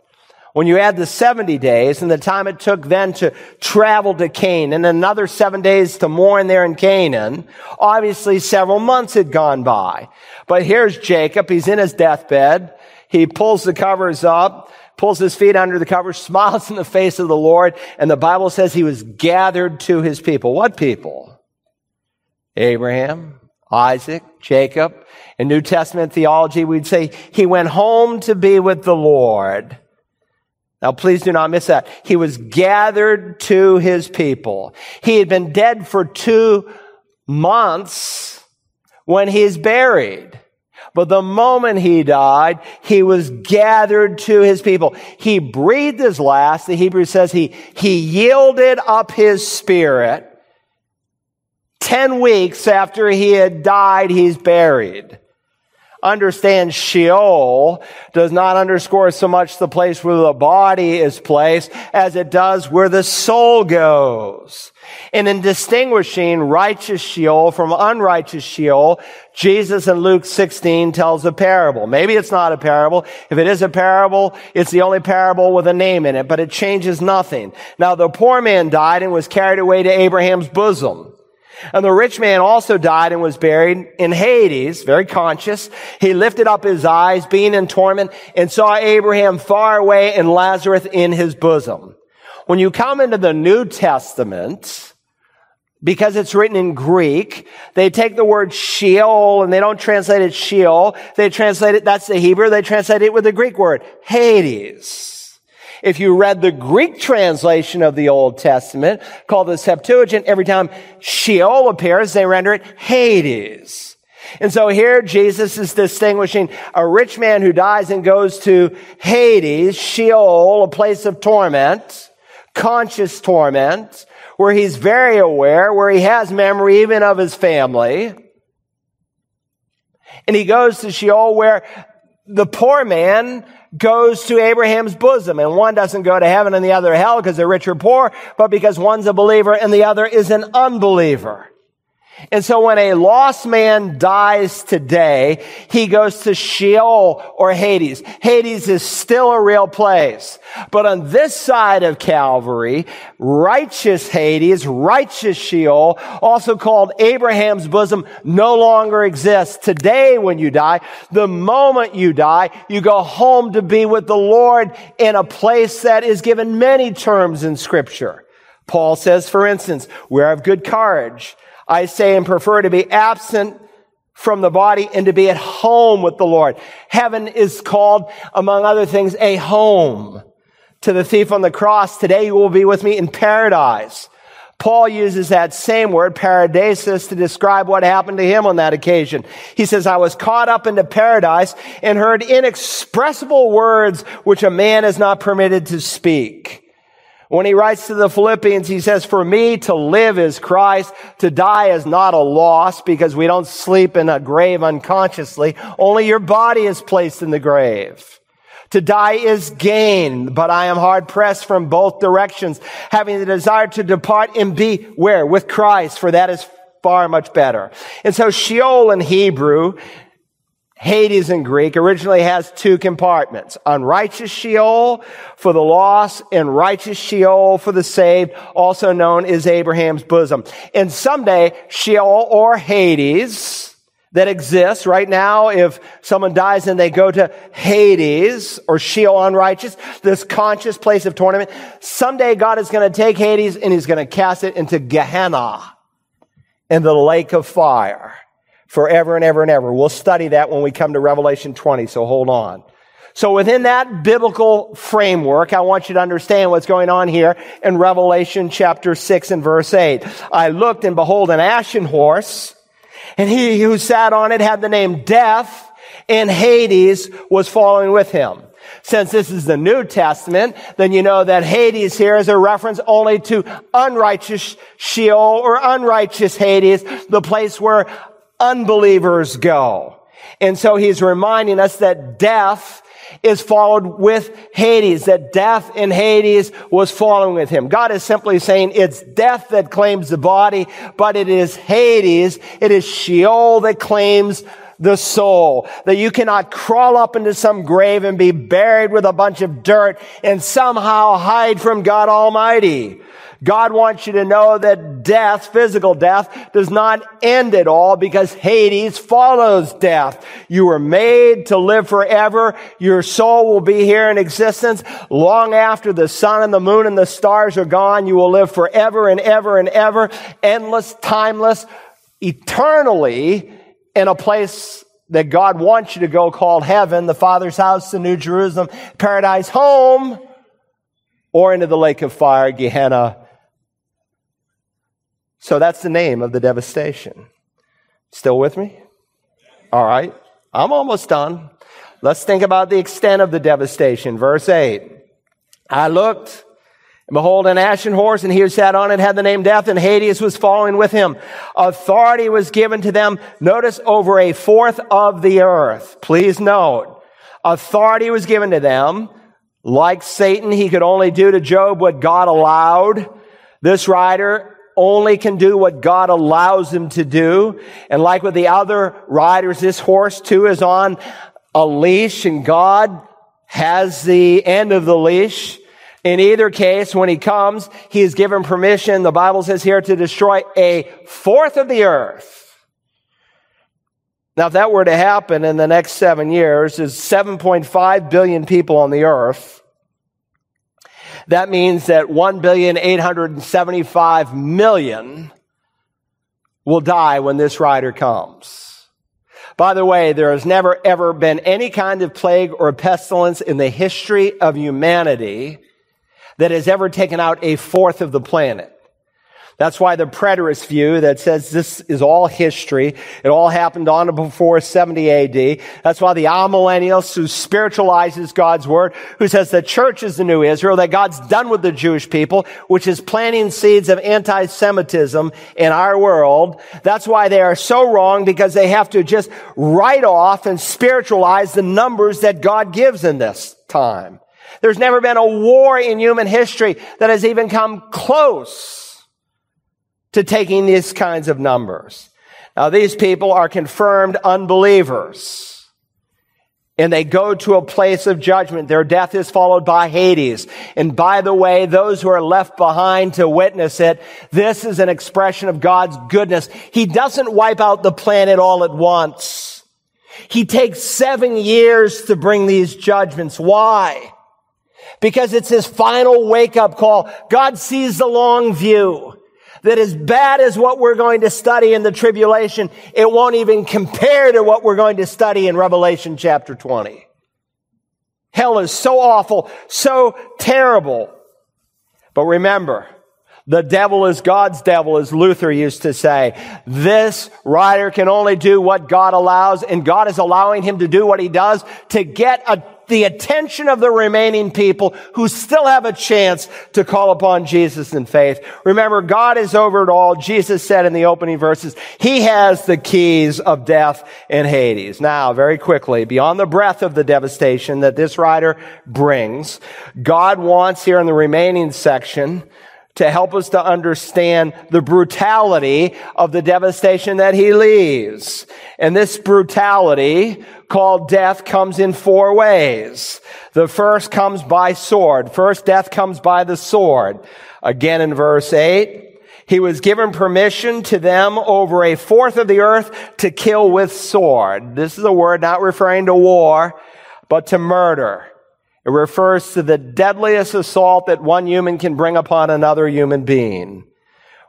When you add the 70 days and the time it took then to travel to Canaan and another seven days to mourn there in Canaan, obviously several months had gone by. But here's Jacob. He's in his deathbed. He pulls the covers up pulls his feet under the cover, smiles in the face of the Lord, and the Bible says he was gathered to his people. What people? Abraham, Isaac, Jacob. In New Testament theology, we'd say he went home to be with the Lord. Now, please do not miss that. He was gathered to his people. He had been dead for two months when he's buried. But the moment he died, he was gathered to his people. He breathed his last. The Hebrew says he, he yielded up his spirit. Ten weeks after he had died, he's buried. Understand Sheol does not underscore so much the place where the body is placed as it does where the soul goes. And in distinguishing righteous Sheol from unrighteous Sheol, Jesus in Luke 16 tells a parable. Maybe it's not a parable. If it is a parable, it's the only parable with a name in it, but it changes nothing. Now the poor man died and was carried away to Abraham's bosom. And the rich man also died and was buried in Hades, very conscious. He lifted up his eyes, being in torment, and saw Abraham far away and Lazarus in his bosom. When you come into the New Testament, because it's written in Greek, they take the word Sheol and they don't translate it Sheol. They translate it, that's the Hebrew, they translate it with the Greek word, Hades. If you read the Greek translation of the Old Testament, called the Septuagint, every time Sheol appears, they render it Hades. And so here Jesus is distinguishing a rich man who dies and goes to Hades, Sheol, a place of torment, conscious torment, where he's very aware, where he has memory even of his family. And he goes to Sheol where the poor man goes to Abraham's bosom and one doesn't go to heaven and the other hell because they're rich or poor, but because one's a believer and the other is an unbeliever. And so when a lost man dies today, he goes to Sheol or Hades. Hades is still a real place. But on this side of Calvary, righteous Hades, righteous Sheol, also called Abraham's bosom, no longer exists. Today when you die, the moment you die, you go home to be with the Lord in a place that is given many terms in scripture. Paul says, for instance, we're of good courage. I say and prefer to be absent from the body and to be at home with the Lord. Heaven is called, among other things, a home. To the thief on the cross, today you will be with me in paradise. Paul uses that same word, paradisus, to describe what happened to him on that occasion. He says, I was caught up into paradise and heard inexpressible words which a man is not permitted to speak. When he writes to the Philippians, he says, for me to live is Christ, to die is not a loss because we don't sleep in a grave unconsciously. Only your body is placed in the grave. To die is gain, but I am hard pressed from both directions, having the desire to depart and be where? With Christ, for that is far much better. And so Sheol in Hebrew Hades in Greek originally has two compartments. Unrighteous Sheol for the lost and righteous Sheol for the saved, also known as Abraham's bosom. And someday Sheol or Hades that exists right now, if someone dies and they go to Hades or Sheol unrighteous, this conscious place of torment, someday God is going to take Hades and he's going to cast it into Gehenna in the lake of fire forever and ever and ever. We'll study that when we come to Revelation 20, so hold on. So within that biblical framework, I want you to understand what's going on here in Revelation chapter 6 and verse 8. I looked and behold an ashen horse, and he who sat on it had the name Death, and Hades was following with him. Since this is the New Testament, then you know that Hades here is a reference only to unrighteous Sheol or unrighteous Hades, the place where unbelievers go. And so he's reminding us that death is followed with Hades, that death in Hades was following with him. God is simply saying it's death that claims the body, but it is Hades, it is Sheol that claims the soul. That you cannot crawl up into some grave and be buried with a bunch of dirt and somehow hide from God Almighty. God wants you to know that death, physical death, does not end at all because Hades follows death. You were made to live forever. Your soul will be here in existence long after the sun and the moon and the stars are gone. You will live forever and ever and ever, endless, timeless, eternally in a place that God wants you to go called heaven, the Father's house, the New Jerusalem, paradise home, or into the lake of fire, Gehenna, so that's the name of the devastation. Still with me? All right. I'm almost done. Let's think about the extent of the devastation. Verse 8. I looked And behold, an ashen horse, and he who sat on it had the name Death, and Hades was following with him. Authority was given to them, notice, over a fourth of the earth. Please note, authority was given to them. Like Satan, he could only do to Job what God allowed. This rider only can do what God allows him to do. And like with the other riders, this horse too is on a leash, and God has the end of the leash. In either case, when he comes, he is given permission, the Bible says here, to destroy a fourth of the earth. Now, if that were to happen in the next seven years, there's 7.5 billion people on the earth. That means that 1,875 million will die when this rider comes. By the way, there has never ever been any kind of plague or pestilence in the history of humanity that has ever taken out a fourth of the planet. That's why the preterist view that says this is all history, it all happened on or before 70 AD. That's why the amillennialist who spiritualizes God's word, who says the church is the new Israel, that God's done with the Jewish people, which is planting seeds of anti-Semitism in our world. That's why they are so wrong because they have to just write off and spiritualize the numbers that God gives in this time. There's never been a war in human history that has even come close to taking these kinds of numbers. Now, these people are confirmed unbelievers. And they go to a place of judgment. Their death is followed by Hades. And by the way, those who are left behind to witness it, this is an expression of God's goodness. He doesn't wipe out the planet all at once. He takes seven years to bring these judgments. Why? Because it's his final wake up call. God sees the long view. That as bad as what we're going to study in the tribulation, it won't even compare to what we're going to study in Revelation chapter 20. Hell is so awful, so terrible. But remember, the devil is God's devil, as Luther used to say. This rider can only do what God allows, and God is allowing him to do what he does to get a the attention of the remaining people who still have a chance to call upon Jesus in faith. Remember, God is over it all. Jesus said in the opening verses, He has the keys of death and Hades. Now, very quickly, beyond the breadth of the devastation that this rider brings, God wants here in the remaining section to help us to understand the brutality of the devastation that he leaves. And this brutality called death comes in four ways. The first comes by sword. First death comes by the sword. Again in verse 8, he was given permission to them over a fourth of the earth to kill with sword. This is a word not referring to war, but to murder. It refers to the deadliest assault that one human can bring upon another human being,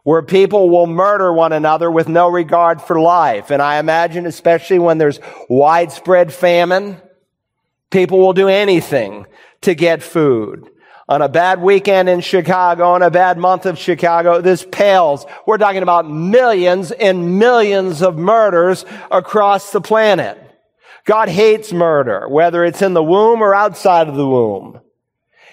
where people will murder one another with no regard for life. And I imagine, especially when there's widespread famine, people will do anything to get food. On a bad weekend in Chicago, on a bad month of Chicago, this pales. We're talking about millions and millions of murders across the planet. God hates murder, whether it's in the womb or outside of the womb.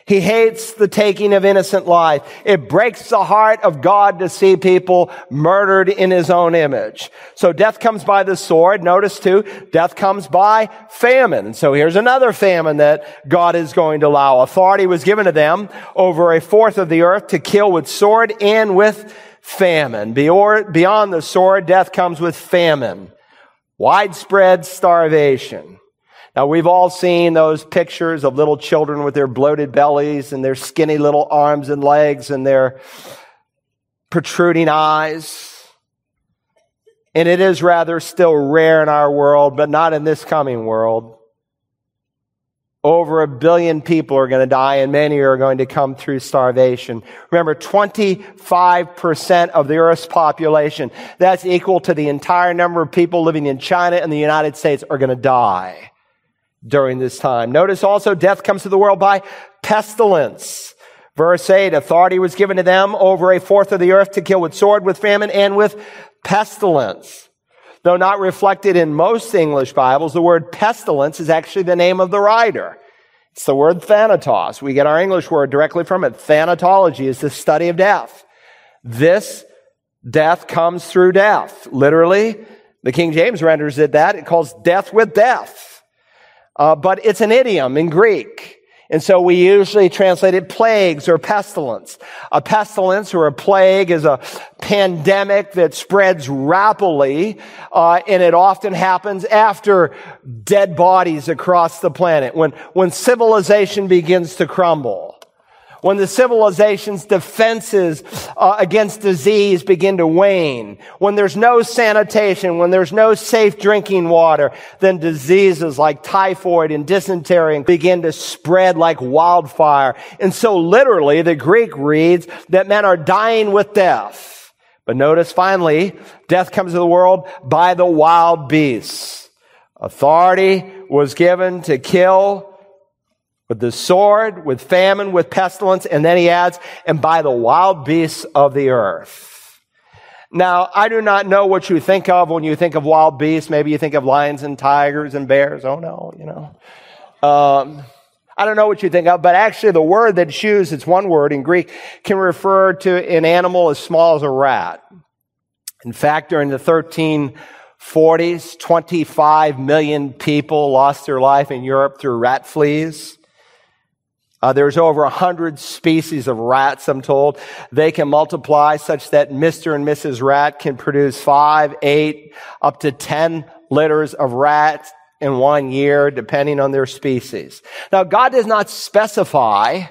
He hates the taking of innocent life. It breaks the heart of God to see people murdered in his own image. So death comes by the sword. Notice too, death comes by famine. So here's another famine that God is going to allow. Authority was given to them over a fourth of the earth to kill with sword and with famine. Beyond the sword, death comes with famine. Widespread starvation. Now we've all seen those pictures of little children with their bloated bellies and their skinny little arms and legs and their protruding eyes. And it is rather still rare in our world, but not in this coming world. Over a billion people are going to die and many are going to come through starvation. Remember, 25% of the Earth's population, that's equal to the entire number of people living in China and the United States are going to die during this time. Notice also death comes to the world by pestilence. Verse 8, authority was given to them over a fourth of the earth to kill with sword, with famine, and with pestilence. Though not reflected in most English Bibles, the word pestilence is actually the name of the rider. It's the word thanatos. We get our English word directly from it. Thanatology is the study of death. This death comes through death. Literally, the King James renders it that. It calls death with death. Uh, but it's an idiom in Greek. And so we usually translate it plagues or pestilence. A pestilence or a plague is a pandemic that spreads rapidly, uh, and it often happens after dead bodies across the planet, when, when civilization begins to crumble when the civilization's defenses uh, against disease begin to wane, when there's no sanitation, when there's no safe drinking water, then diseases like typhoid and dysentery begin to spread like wildfire. And so literally the Greek reads that men are dying with death. But notice finally, death comes to the world by the wild beasts. Authority was given to kill with the sword, with famine, with pestilence, and then he adds, and by the wild beasts of the earth. Now, I do not know what you think of when you think of wild beasts. Maybe you think of lions and tigers and bears. Oh no, you know. Um, I don't know what you think of, but actually the word that's used, it's one word in Greek, can refer to an animal as small as a rat. In fact, during the 1340s, 25 million people lost their life in Europe through rat fleas. Uh, there's over a hundred species of rats, I'm told. They can multiply such that Mr. and Mrs. Rat can produce five, eight, up to ten litters of rats in one year, depending on their species. Now, God does not specify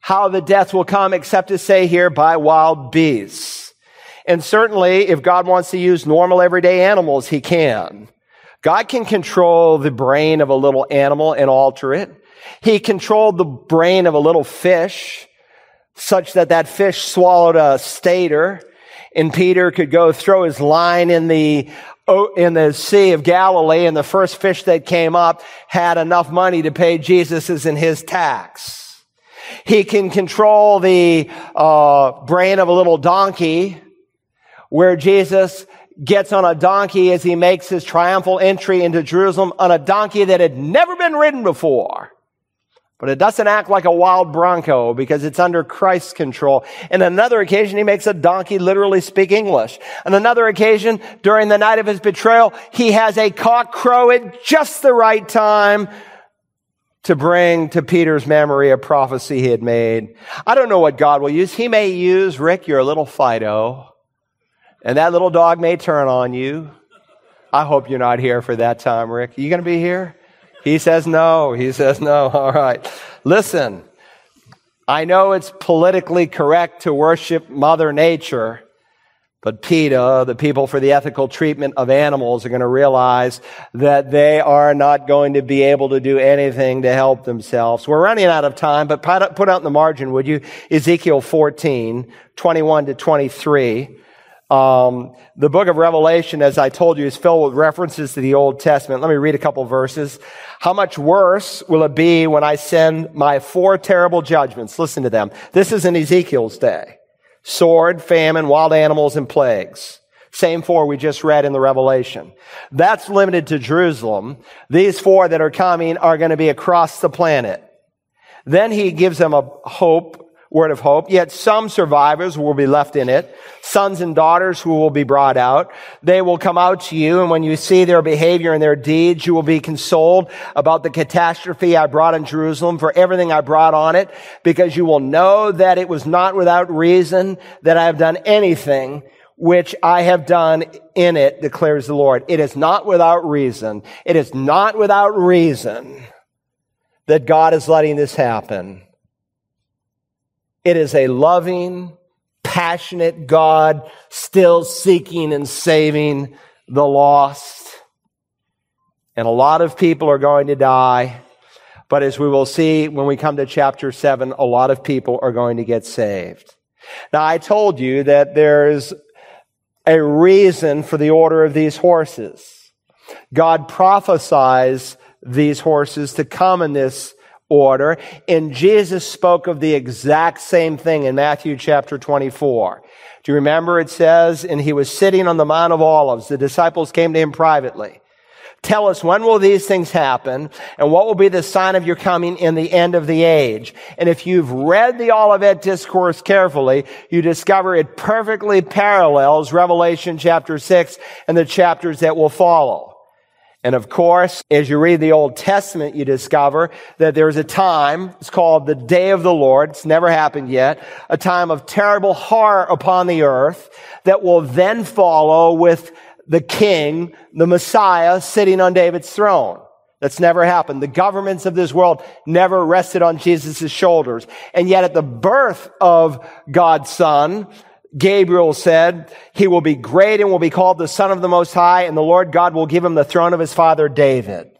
how the death will come except to say here by wild beasts. And certainly, if God wants to use normal everyday animals, he can. God can control the brain of a little animal and alter it. He controlled the brain of a little fish such that that fish swallowed a stater and Peter could go throw his line in the in the Sea of Galilee and the first fish that came up had enough money to pay Jesus' and his tax. He can control the uh, brain of a little donkey where Jesus gets on a donkey as he makes his triumphal entry into Jerusalem on a donkey that had never been ridden before. But it doesn't act like a wild bronco because it's under Christ's control. In another occasion, he makes a donkey literally speak English. On another occasion, during the night of his betrayal, he has a cock crow at just the right time to bring to Peter's memory a prophecy he had made. I don't know what God will use. He may use, Rick, you're a little Fido, and that little dog may turn on you. I hope you're not here for that time, Rick. Are you going to be here? He says no. He says no. All right. Listen, I know it's politically correct to worship Mother Nature, but PETA, the people for the ethical treatment of animals, are going to realize that they are not going to be able to do anything to help themselves. We're running out of time, but put out in the margin, would you? Ezekiel 14, 21 to 23. Um, the book of Revelation, as I told you, is filled with references to the Old Testament. Let me read a couple verses. How much worse will it be when I send my four terrible judgments? Listen to them. This is in Ezekiel's day. Sword, famine, wild animals, and plagues. Same four we just read in the Revelation. That's limited to Jerusalem. These four that are coming are going to be across the planet. Then he gives them a hope word of hope. Yet some survivors will be left in it, sons and daughters who will be brought out. They will come out to you, and when you see their behavior and their deeds, you will be consoled about the catastrophe I brought on Jerusalem for everything I brought on it, because you will know that it was not without reason that I have done anything which I have done in it, declares the Lord. It is not without reason. It is not without reason that God is letting this happen. It is a loving, passionate God still seeking and saving the lost. And a lot of people are going to die. But as we will see when we come to chapter 7, a lot of people are going to get saved. Now, I told you that there's a reason for the order of these horses. God prophesies these horses to come in this order. And Jesus spoke of the exact same thing in Matthew chapter 24. Do you remember it says, and he was sitting on the Mount of Olives. The disciples came to him privately. Tell us when will these things happen and what will be the sign of your coming in the end of the age? And if you've read the Olivet Discourse carefully, you discover it perfectly parallels Revelation chapter 6 and the chapters that will follow. And of course, as you read the Old Testament, you discover that there's a time, it's called the day of the Lord. It's never happened yet. A time of terrible horror upon the earth that will then follow with the king, the Messiah, sitting on David's throne. That's never happened. The governments of this world never rested on Jesus' shoulders. And yet at the birth of God's son, Gabriel said, he will be great and will be called the son of the most high and the Lord God will give him the throne of his father David.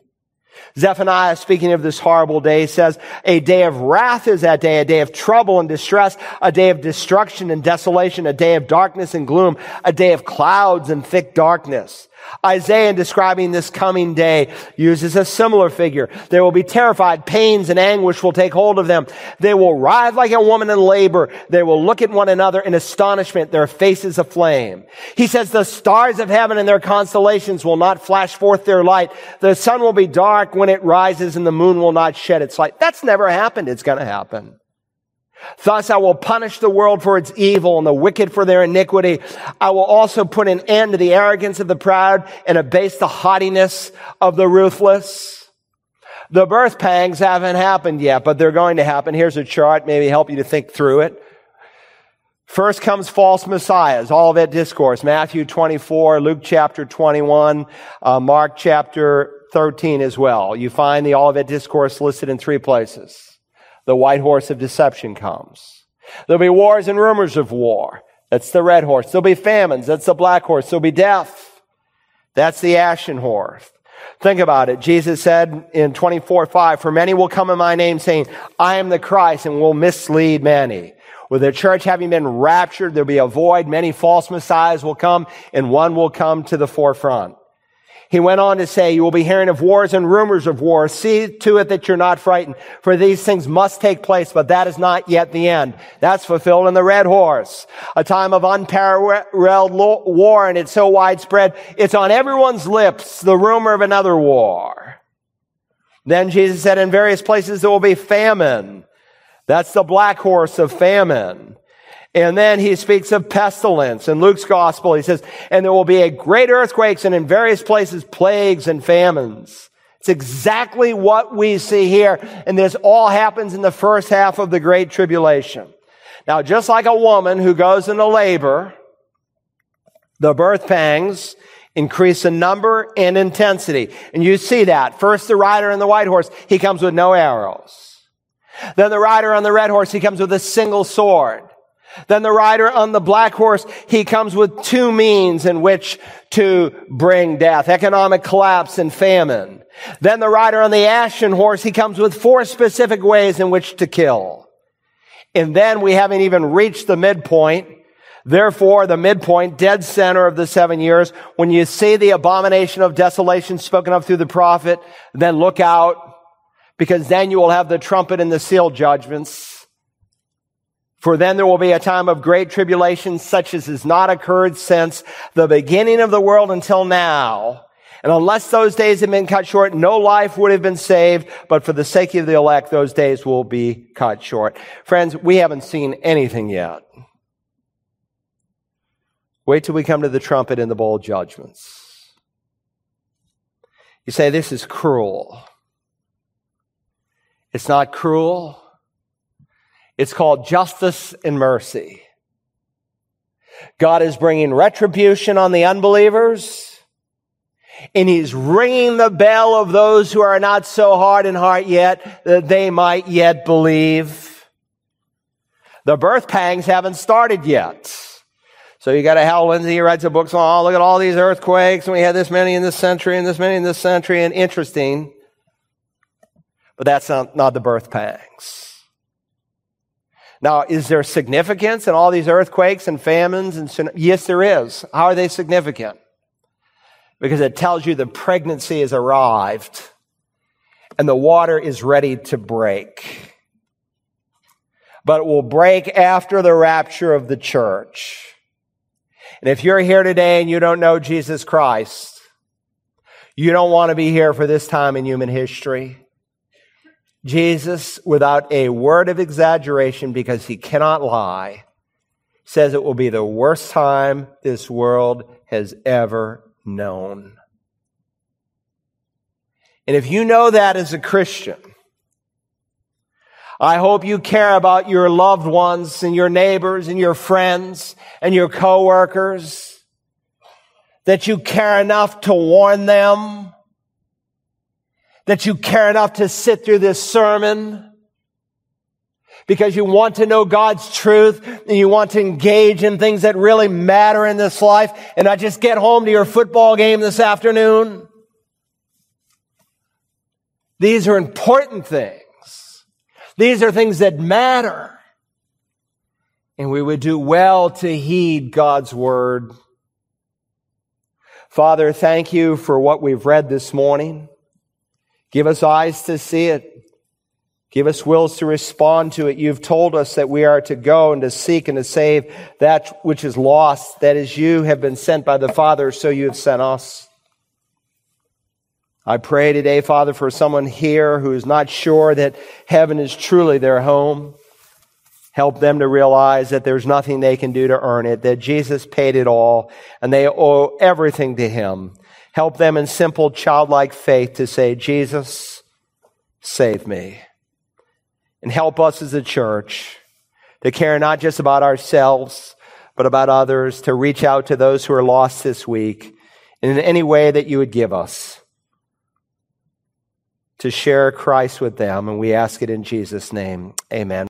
Zephaniah, speaking of this horrible day, says, a day of wrath is that day, a day of trouble and distress, a day of destruction and desolation, a day of darkness and gloom, a day of clouds and thick darkness. Isaiah, in describing this coming day, uses a similar figure. They will be terrified. Pains and anguish will take hold of them. They will writhe like a woman in labor. They will look at one another in astonishment, their faces aflame. He says the stars of heaven and their constellations will not flash forth their light. The sun will be dark when it rises and the moon will not shed its light. That's never happened. It's going to happen. Thus I will punish the world for its evil and the wicked for their iniquity. I will also put an end to the arrogance of the proud and abase the haughtiness of the ruthless. The birth pangs haven't happened yet, but they're going to happen. Here's a chart, maybe help you to think through it. First comes false messiahs, all of that Discourse, Matthew 24, Luke chapter 21, uh, Mark chapter 13 as well. You find the Olivet Discourse listed in three places the white horse of deception comes. There'll be wars and rumors of war. That's the red horse. There'll be famines. That's the black horse. There'll be death. That's the ashen horse. Think about it. Jesus said in 24, 5, for many will come in my name saying, I am the Christ and will mislead many. With the church having been raptured, there'll be a void. Many false messiahs will come and one will come to the forefront. He went on to say, you will be hearing of wars and rumors of war. See to it that you're not frightened, for these things must take place, but that is not yet the end. That's fulfilled in the red horse. A time of unparalleled war, and it's so widespread, it's on everyone's lips, the rumor of another war. Then Jesus said, in various places there will be famine. That's the black horse of famine. And then he speaks of pestilence. In Luke's gospel, he says, and there will be a great earthquakes and in various places plagues and famines. It's exactly what we see here. And this all happens in the first half of the Great Tribulation. Now, just like a woman who goes into labor, the birth pangs increase in number and intensity. And you see that. First, the rider on the white horse, he comes with no arrows. Then the rider on the red horse, he comes with a single sword. Then the rider on the black horse, he comes with two means in which to bring death, economic collapse and famine. Then the rider on the ashen horse, he comes with four specific ways in which to kill. And then we haven't even reached the midpoint. Therefore, the midpoint, dead center of the seven years, when you see the abomination of desolation spoken of through the prophet, then look out, because then you will have the trumpet and the seal judgments. For then there will be a time of great tribulation such as has not occurred since the beginning of the world until now. And unless those days had been cut short, no life would have been saved. But for the sake of the elect, those days will be cut short. Friends, we haven't seen anything yet. Wait till we come to the trumpet and the bowl judgments. You say, this is cruel. It's not cruel. It's called justice and mercy. God is bringing retribution on the unbelievers, and He's ringing the bell of those who are not so hard in heart yet that they might yet believe. The birth pangs haven't started yet. So you got a Hal Lindsey who writes a book, oh, look at all these earthquakes, we had this many in this century, and this many in this century, and interesting. But that's not, not the birth pangs. Now, is there significance in all these earthquakes and famines? And yes, there is. How are they significant? Because it tells you the pregnancy has arrived and the water is ready to break. But it will break after the rapture of the church. And if you're here today and you don't know Jesus Christ, You don't want to be here for this time in human history. Jesus, without a word of exaggeration, because he cannot lie, says it will be the worst time this world has ever known. And if you know that as a Christian, I hope you care about your loved ones and your neighbors and your friends and your coworkers, that you care enough to warn them, that you care enough to sit through this sermon because you want to know God's truth and you want to engage in things that really matter in this life and not just get home to your football game this afternoon. These are important things. These are things that matter. And we would do well to heed God's word. Father, thank you for what we've read this morning. Give us eyes to see it. Give us wills to respond to it. You've told us that we are to go and to seek and to save that which is lost. That is, you have been sent by the Father, so you have sent us. I pray today, Father, for someone here who is not sure that heaven is truly their home. Help them to realize that there's nothing they can do to earn it, that Jesus paid it all, and they owe everything to Him. Help them in simple childlike faith to say, Jesus, save me. And help us as a church to care not just about ourselves, but about others, to reach out to those who are lost this week in any way that you would give us to share Christ with them. And we ask it in Jesus' name. Amen.